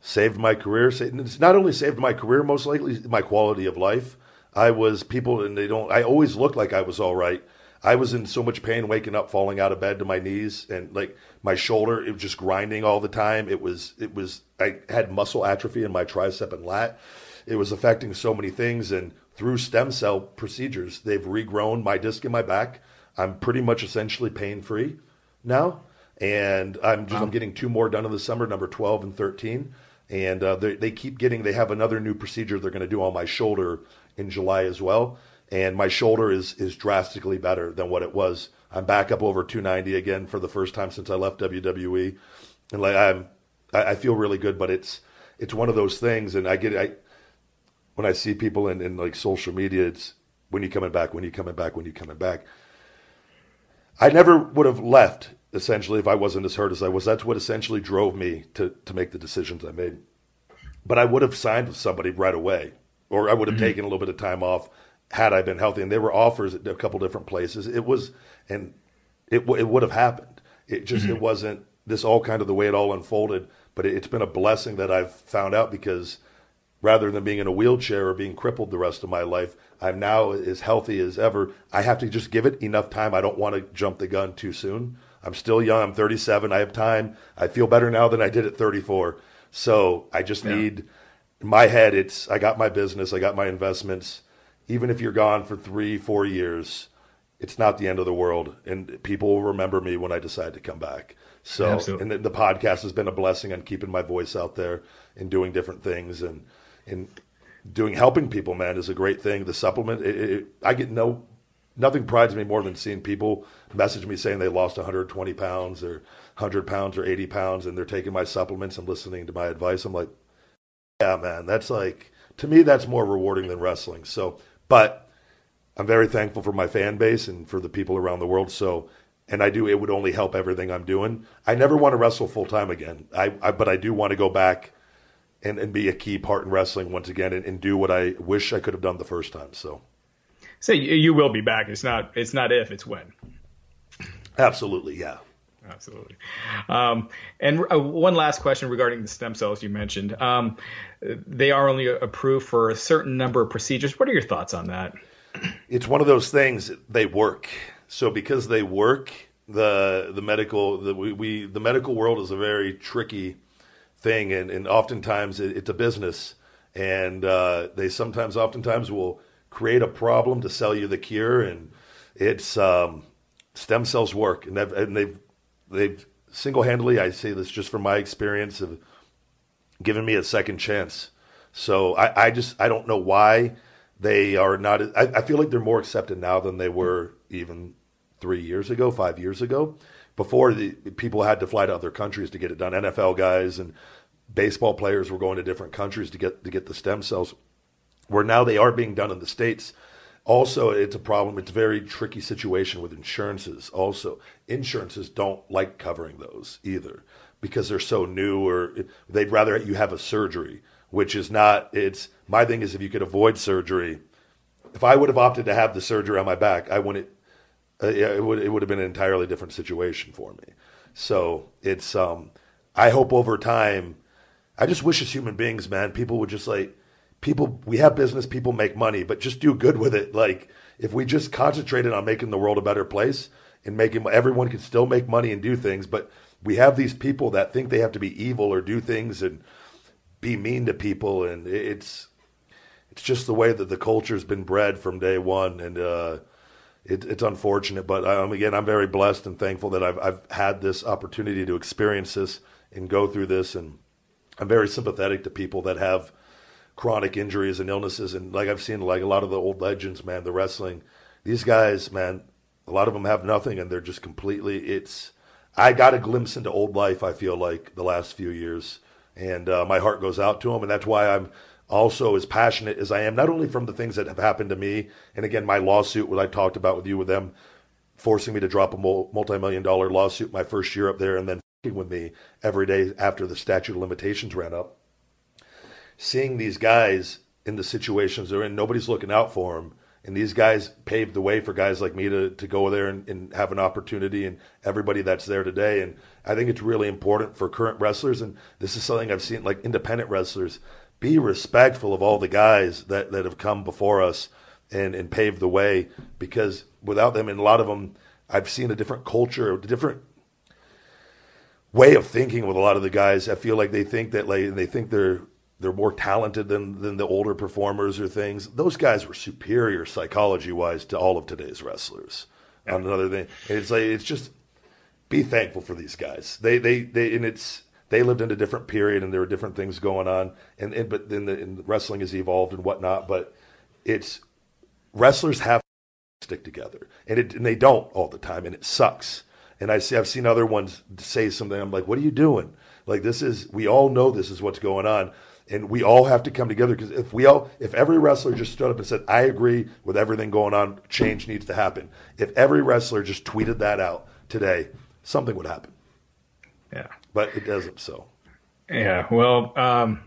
S3: saved my career. It's not only saved my career, most likely my quality of life. I was people, and they don't. I always looked like I was all right. I was in so much pain waking up, falling out of bed to my knees, and like my shoulder, it was just grinding all the time. It was, it was. I had muscle atrophy in my tricep and lat. It was affecting so many things, and through stem cell procedures, they've regrown my disc in my back. I'm pretty much essentially pain free now, and I'm just wow. I'm getting two more done in the summer, number 12 and 13 and uh, they, they keep getting. They have another new procedure they're going to do on my shoulder in July as well, and my shoulder is is drastically better than what it was. I'm back up over 290 again for the first time since I left WWE, and like I'm, I, I feel really good. But it's it's one of those things, and I get I when I see people in, in like social media, it's when you coming back, when you coming back, when you coming back. I never would have left essentially if I wasn't as hurt as I was. That's what essentially drove me to to make the decisions I made. But I would have signed with somebody right away, or I would have mm-hmm. taken a little bit of time off had I been healthy. And there were offers at a couple different places. It was, and it it would have happened. It just mm-hmm. it wasn't this all kind of the way it all unfolded. But it, it's been a blessing that I've found out because rather than being in a wheelchair or being crippled the rest of my life, I'm now as healthy as ever. I have to just give it enough time. I don't want to jump the gun too soon. I'm still young. I'm 37. I have time. I feel better now than I did at 34. So I just yeah. need in my head. It's I got my business. I got my investments. Even if you're gone for three, four years, it's not the end of the world, and people will remember me when I decide to come back. So, Absolutely. and the, the podcast has been a blessing on keeping my voice out there and doing different things and and doing helping people. Man, is a great thing. The supplement, it, it, I get no nothing prides me more than seeing people message me saying they lost 120 pounds or 100 pounds or 80 pounds and they're taking my supplements and listening to my advice. I'm like, yeah, man, that's like, to me, that's more rewarding than wrestling. So, but I'm very thankful for my fan base and for the people around the world. So, and I do, it would only help everything I'm doing. I never want to wrestle full time again. I, I, but I do want to go back and, and be a key part in wrestling once again and, and do what I wish I could have done the first time. So,
S4: say you will be back. It's not it's not if, it's when.
S3: Absolutely, yeah.
S4: Absolutely. Um, and uh, one last question regarding the stem cells you mentioned. Um, they are only approved for a certain number of procedures. What are your thoughts on that?
S3: It's one of those things. They work. So because they work, the the medical the we, we the medical world is a very tricky thing, and and oftentimes it, it's a business, and uh, they sometimes oftentimes will create a problem to sell you the cure, and it's um, stem cells work, and they've, and they've they've single handedly. I say this just from my experience of given me a second chance. So I, I just I don't know why they are not. I, I feel like they're more accepted now than they were even three years ago, five years ago. Before the people had to fly to other countries to get it done. NFL guys and baseball players were going to different countries to get to get the stem cells where now they are being done in the states. Also, it's a problem. It's a very tricky situation with insurances. Also, insurances don't like covering those either because they're so new, or they'd rather you have a surgery, which is not. It's my thing is if you could avoid surgery. If I would have opted to have the surgery on my back, I wouldn't. Uh, it would it would have been an entirely different situation for me. So it's. Um, I hope over time. I just wish as human beings, man, people would just like people we have business people make money but just do good with it. Like if we just concentrated on making the world a better place and making everyone can still make money and do things but we have these people that think they have to be evil or do things and be mean to people and it's it's just the way that the culture's been bred from day one and uh, it, it's unfortunate but um, again i'm very blessed and thankful that I've, I've had this opportunity to experience this and go through this and i'm very sympathetic to people that have chronic injuries and illnesses. And like I've seen, like a lot of the old legends, man, the wrestling, these guys, man, a lot of them have nothing and they're just completely. It's I got a glimpse into old life. I feel like the last few years, and uh, my heart goes out to them, and that's why I'm also as passionate as I am, not only from the things that have happened to me, and again, my lawsuit, what I talked about with you with them, forcing me to drop a multi-million dollar lawsuit my first year up there, and then with me every day after the statute of limitations ran up. Seeing these guys in the situations they're in, nobody's looking out for them. And these guys paved the way for guys like me to, to go there and, and have an opportunity and everybody that's there today. And I think it's really important for current wrestlers. And this is something I've seen like independent wrestlers be respectful of all the guys that, that have come before us and, and paved the way because without them, and a lot of them, I've seen a different culture, a different way of thinking with a lot of the guys. I feel like they think that like they think they're they're more talented than than the older performers or things. Those guys were superior psychology wise to all of today's wrestlers. Yeah. Another thing, it's like it's just be thankful for these guys. They they they and it's they lived in a different period and there were different things going on and, and but then the, and wrestling has evolved and whatnot. But it's wrestlers have to stick together and it and they don't all the time and it sucks. And I see I've seen other ones say something. I'm like, what are you doing? Like this is we all know this is what's going on and we all have to come together because if we all if every wrestler just stood up and said i agree with everything going on change needs to happen if every wrestler just tweeted that out today something would happen
S4: yeah
S3: but it doesn't so
S4: yeah well um,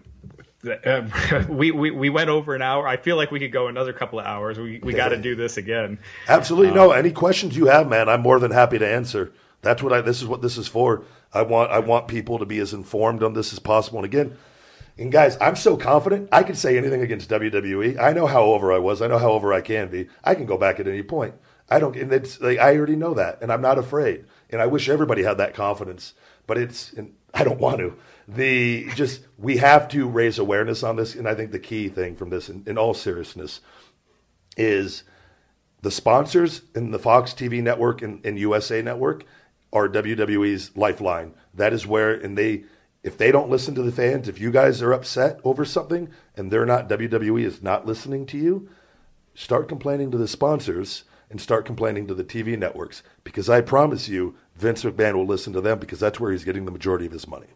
S4: uh, we, we we went over an hour. I feel like we could go another couple of hours. We we got to do this again.
S3: Absolutely. Um, no, any questions you have, man, I'm more than happy to answer. That's what I. This is what this is for. I want I want people to be as informed on this as possible. And again, and guys, I'm so confident I can say anything against WWE. I know how over I was. I know how over I can be. I can go back at any point. I don't, and it's like I already know that, and I'm not afraid. And I wish everybody had that confidence, but it's, and I don't want to. The just we have to raise awareness on this, and I think the key thing from this, in, in all seriousness, is the sponsors in the Fox TV network and, and USA network are WWE's lifeline. That is where, and they if they don't listen to the fans, if you guys are upset over something and they're not WWE is not listening to you, start complaining to the sponsors and start complaining to the TV networks because I promise you Vince McMahon will listen to them because that's where he's getting the majority of his money.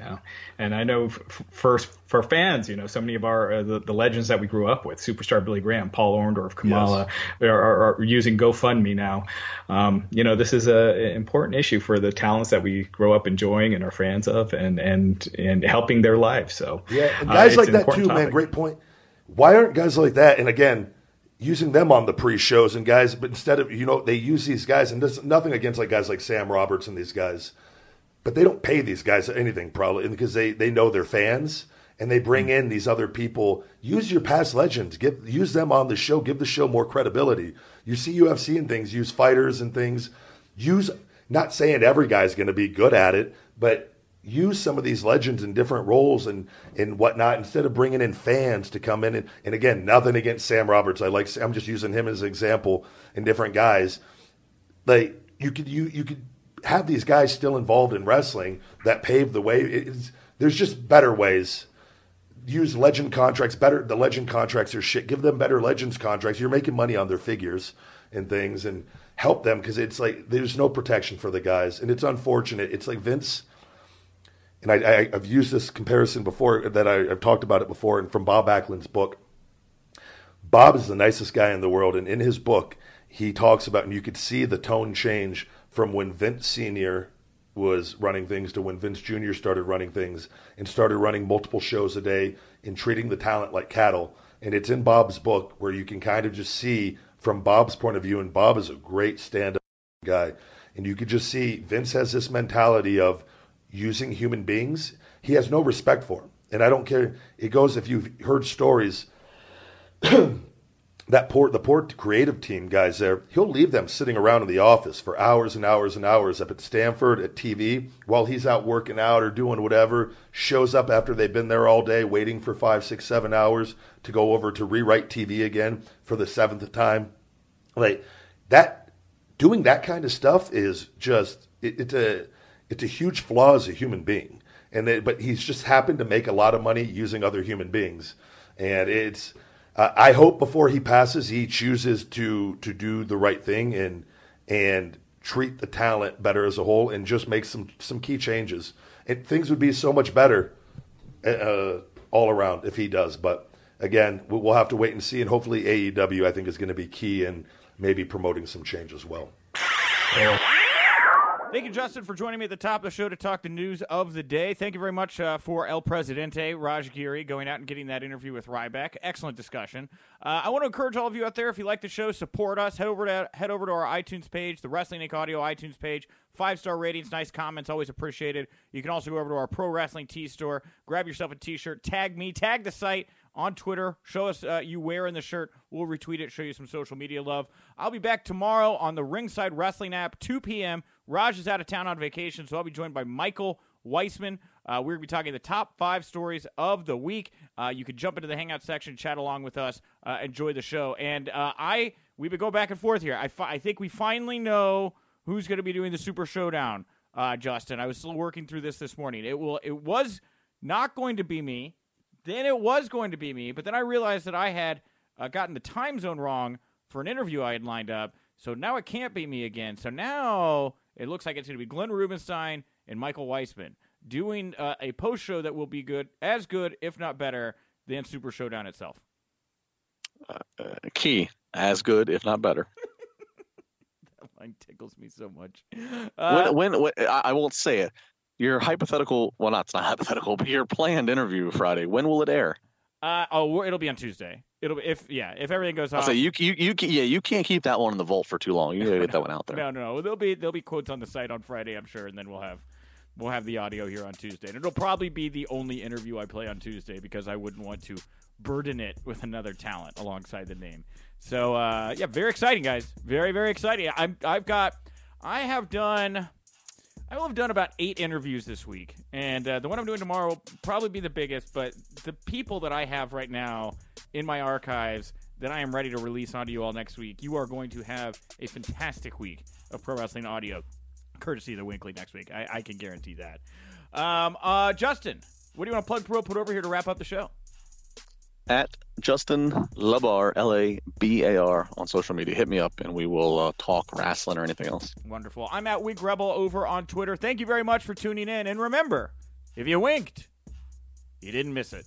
S4: Yeah, and I know f- for for fans, you know, so many of our uh, the, the, legends that we grew up with, superstar Billy Graham, Paul Orndorff, Kamala, yes. are, are, are, using GoFundMe now. Um, you know, this is an important issue for the talents that we grow up enjoying and are fans of, and and and helping their lives. So
S3: yeah, and uh, guys uh, like that too, topic. man. Great point. Why aren't guys like that? And again, using them on the pre-shows and guys, but instead of you know they use these guys, and there's nothing against like guys like Sam Roberts and these guys but they don't pay these guys anything probably because they, they know they're fans and they bring mm. in these other people. Use your past legends, give use them on the show, give the show more credibility. You see UFC and things, use fighters and things. Use not saying every guy's going to be good at it, but use some of these legends in different roles and and whatnot instead of bringing in fans to come in and, and again nothing against Sam Roberts. I like I'm just using him as an example and different guys. Like you could you you could have these guys still involved in wrestling that paved the way. It's, there's just better ways. Use legend contracts better. The legend contracts are shit. Give them better legends contracts. You're making money on their figures and things, and help them because it's like there's no protection for the guys, and it's unfortunate. It's like Vince. And I, have used this comparison before that I, have talked about it before, and from Bob Backlund's book. Bob is the nicest guy in the world, and in his book, he talks about, and you could see the tone change from when Vince Sr. was running things to when Vince Jr. started running things and started running multiple shows a day and treating the talent like cattle. And it's in Bob's book where you can kind of just see from Bob's point of view, and Bob is a great stand up guy. And you could just see Vince has this mentality of using human beings. He has no respect for them. And I don't care. It goes, if you've heard stories, that port the port creative team guys there he'll leave them sitting around in the office for hours and hours and hours up at Stamford at tv while he's out working out or doing whatever shows up after they've been there all day waiting for five six seven hours to go over to rewrite tv again for the seventh time. Like that doing that kind of stuff is just it, it's a it's a huge flaw as a human being. And they, but he's just happened to make a lot of money using other human beings. And it's uh, I hope before he passes, he chooses to to do the right thing and and treat the talent better as a whole, and just make some some key changes. And things would be so much better uh, all around if he does. But again, we'll have to wait and see. And hopefully, AEW I think is going to be key in maybe promoting some change as well.
S1: Thank you, Justin, for joining me at the top of the show to talk the news of the day. Thank you very much uh, for El Presidente, Raj Giri, going out and getting that interview with Ryback. Excellent discussion. Uh, I want to encourage all of you out there, if you like the show, support us. Head over to head over to our iTunes page, the Wrestling Inc. Audio iTunes page. Five star ratings, nice comments, always appreciated. You can also go over to our Pro Wrestling T store, grab yourself a T-shirt, tag me, tag the site on Twitter. Show us uh, you wearing the shirt. We'll retweet it, show you some social media love. I'll be back tomorrow on the Ringside Wrestling app, 2 p.m. Raj is out of town on vacation, so I'll be joined by Michael Weissman. Uh, we're going to be talking the top five stories of the week. Uh, you can jump into the Hangout section, chat along with us, uh, enjoy the show. And uh, I, we've been going back and forth here. I, fi- I think we finally know who's going to be doing the Super Showdown, uh, Justin. I was still working through this this morning. It will. It was not going to be me. Then it was going to be me, but then I realized that I had uh, gotten the time zone wrong for an interview I had lined up. So now it can't be me again. So now it looks like it's going to be Glenn Rubenstein and Michael Weissman doing uh, a post show that will be good, as good, if not better, than Super Showdown itself.
S2: Uh, key, as good, if not better.
S1: that line tickles me so much.
S2: Uh, when, when, when I won't say it, your hypothetical well not it's not hypothetical but your planned interview friday when will it air
S1: uh, oh it'll be on tuesday. It'll be if yeah if everything goes off.
S2: so you, you you yeah you can't keep that one in the vault for too long. You gotta get that one out there.
S1: No no no. There'll be there'll be quotes on the site on friday i'm sure and then we'll have we'll have the audio here on tuesday. And it'll probably be the only interview i play on tuesday because i wouldn't want to burden it with another talent alongside the name. So uh, yeah very exciting guys. Very very exciting. I'm i've got i have done I will have done about eight interviews this week, and uh, the one I'm doing tomorrow will probably be the biggest. But the people that I have right now in my archives that I am ready to release onto you all next week, you are going to have a fantastic week of pro wrestling audio, courtesy of the Winkley next week. I, I can guarantee that. Um, uh, Justin, what do you want to plug, through? put over here to wrap up the show?
S2: At Justin Labar, L A B A R, on social media. Hit me up and we will uh, talk wrestling or anything else.
S1: Wonderful. I'm at Wink Rebel over on Twitter. Thank you very much for tuning in. And remember, if you winked, you didn't miss it.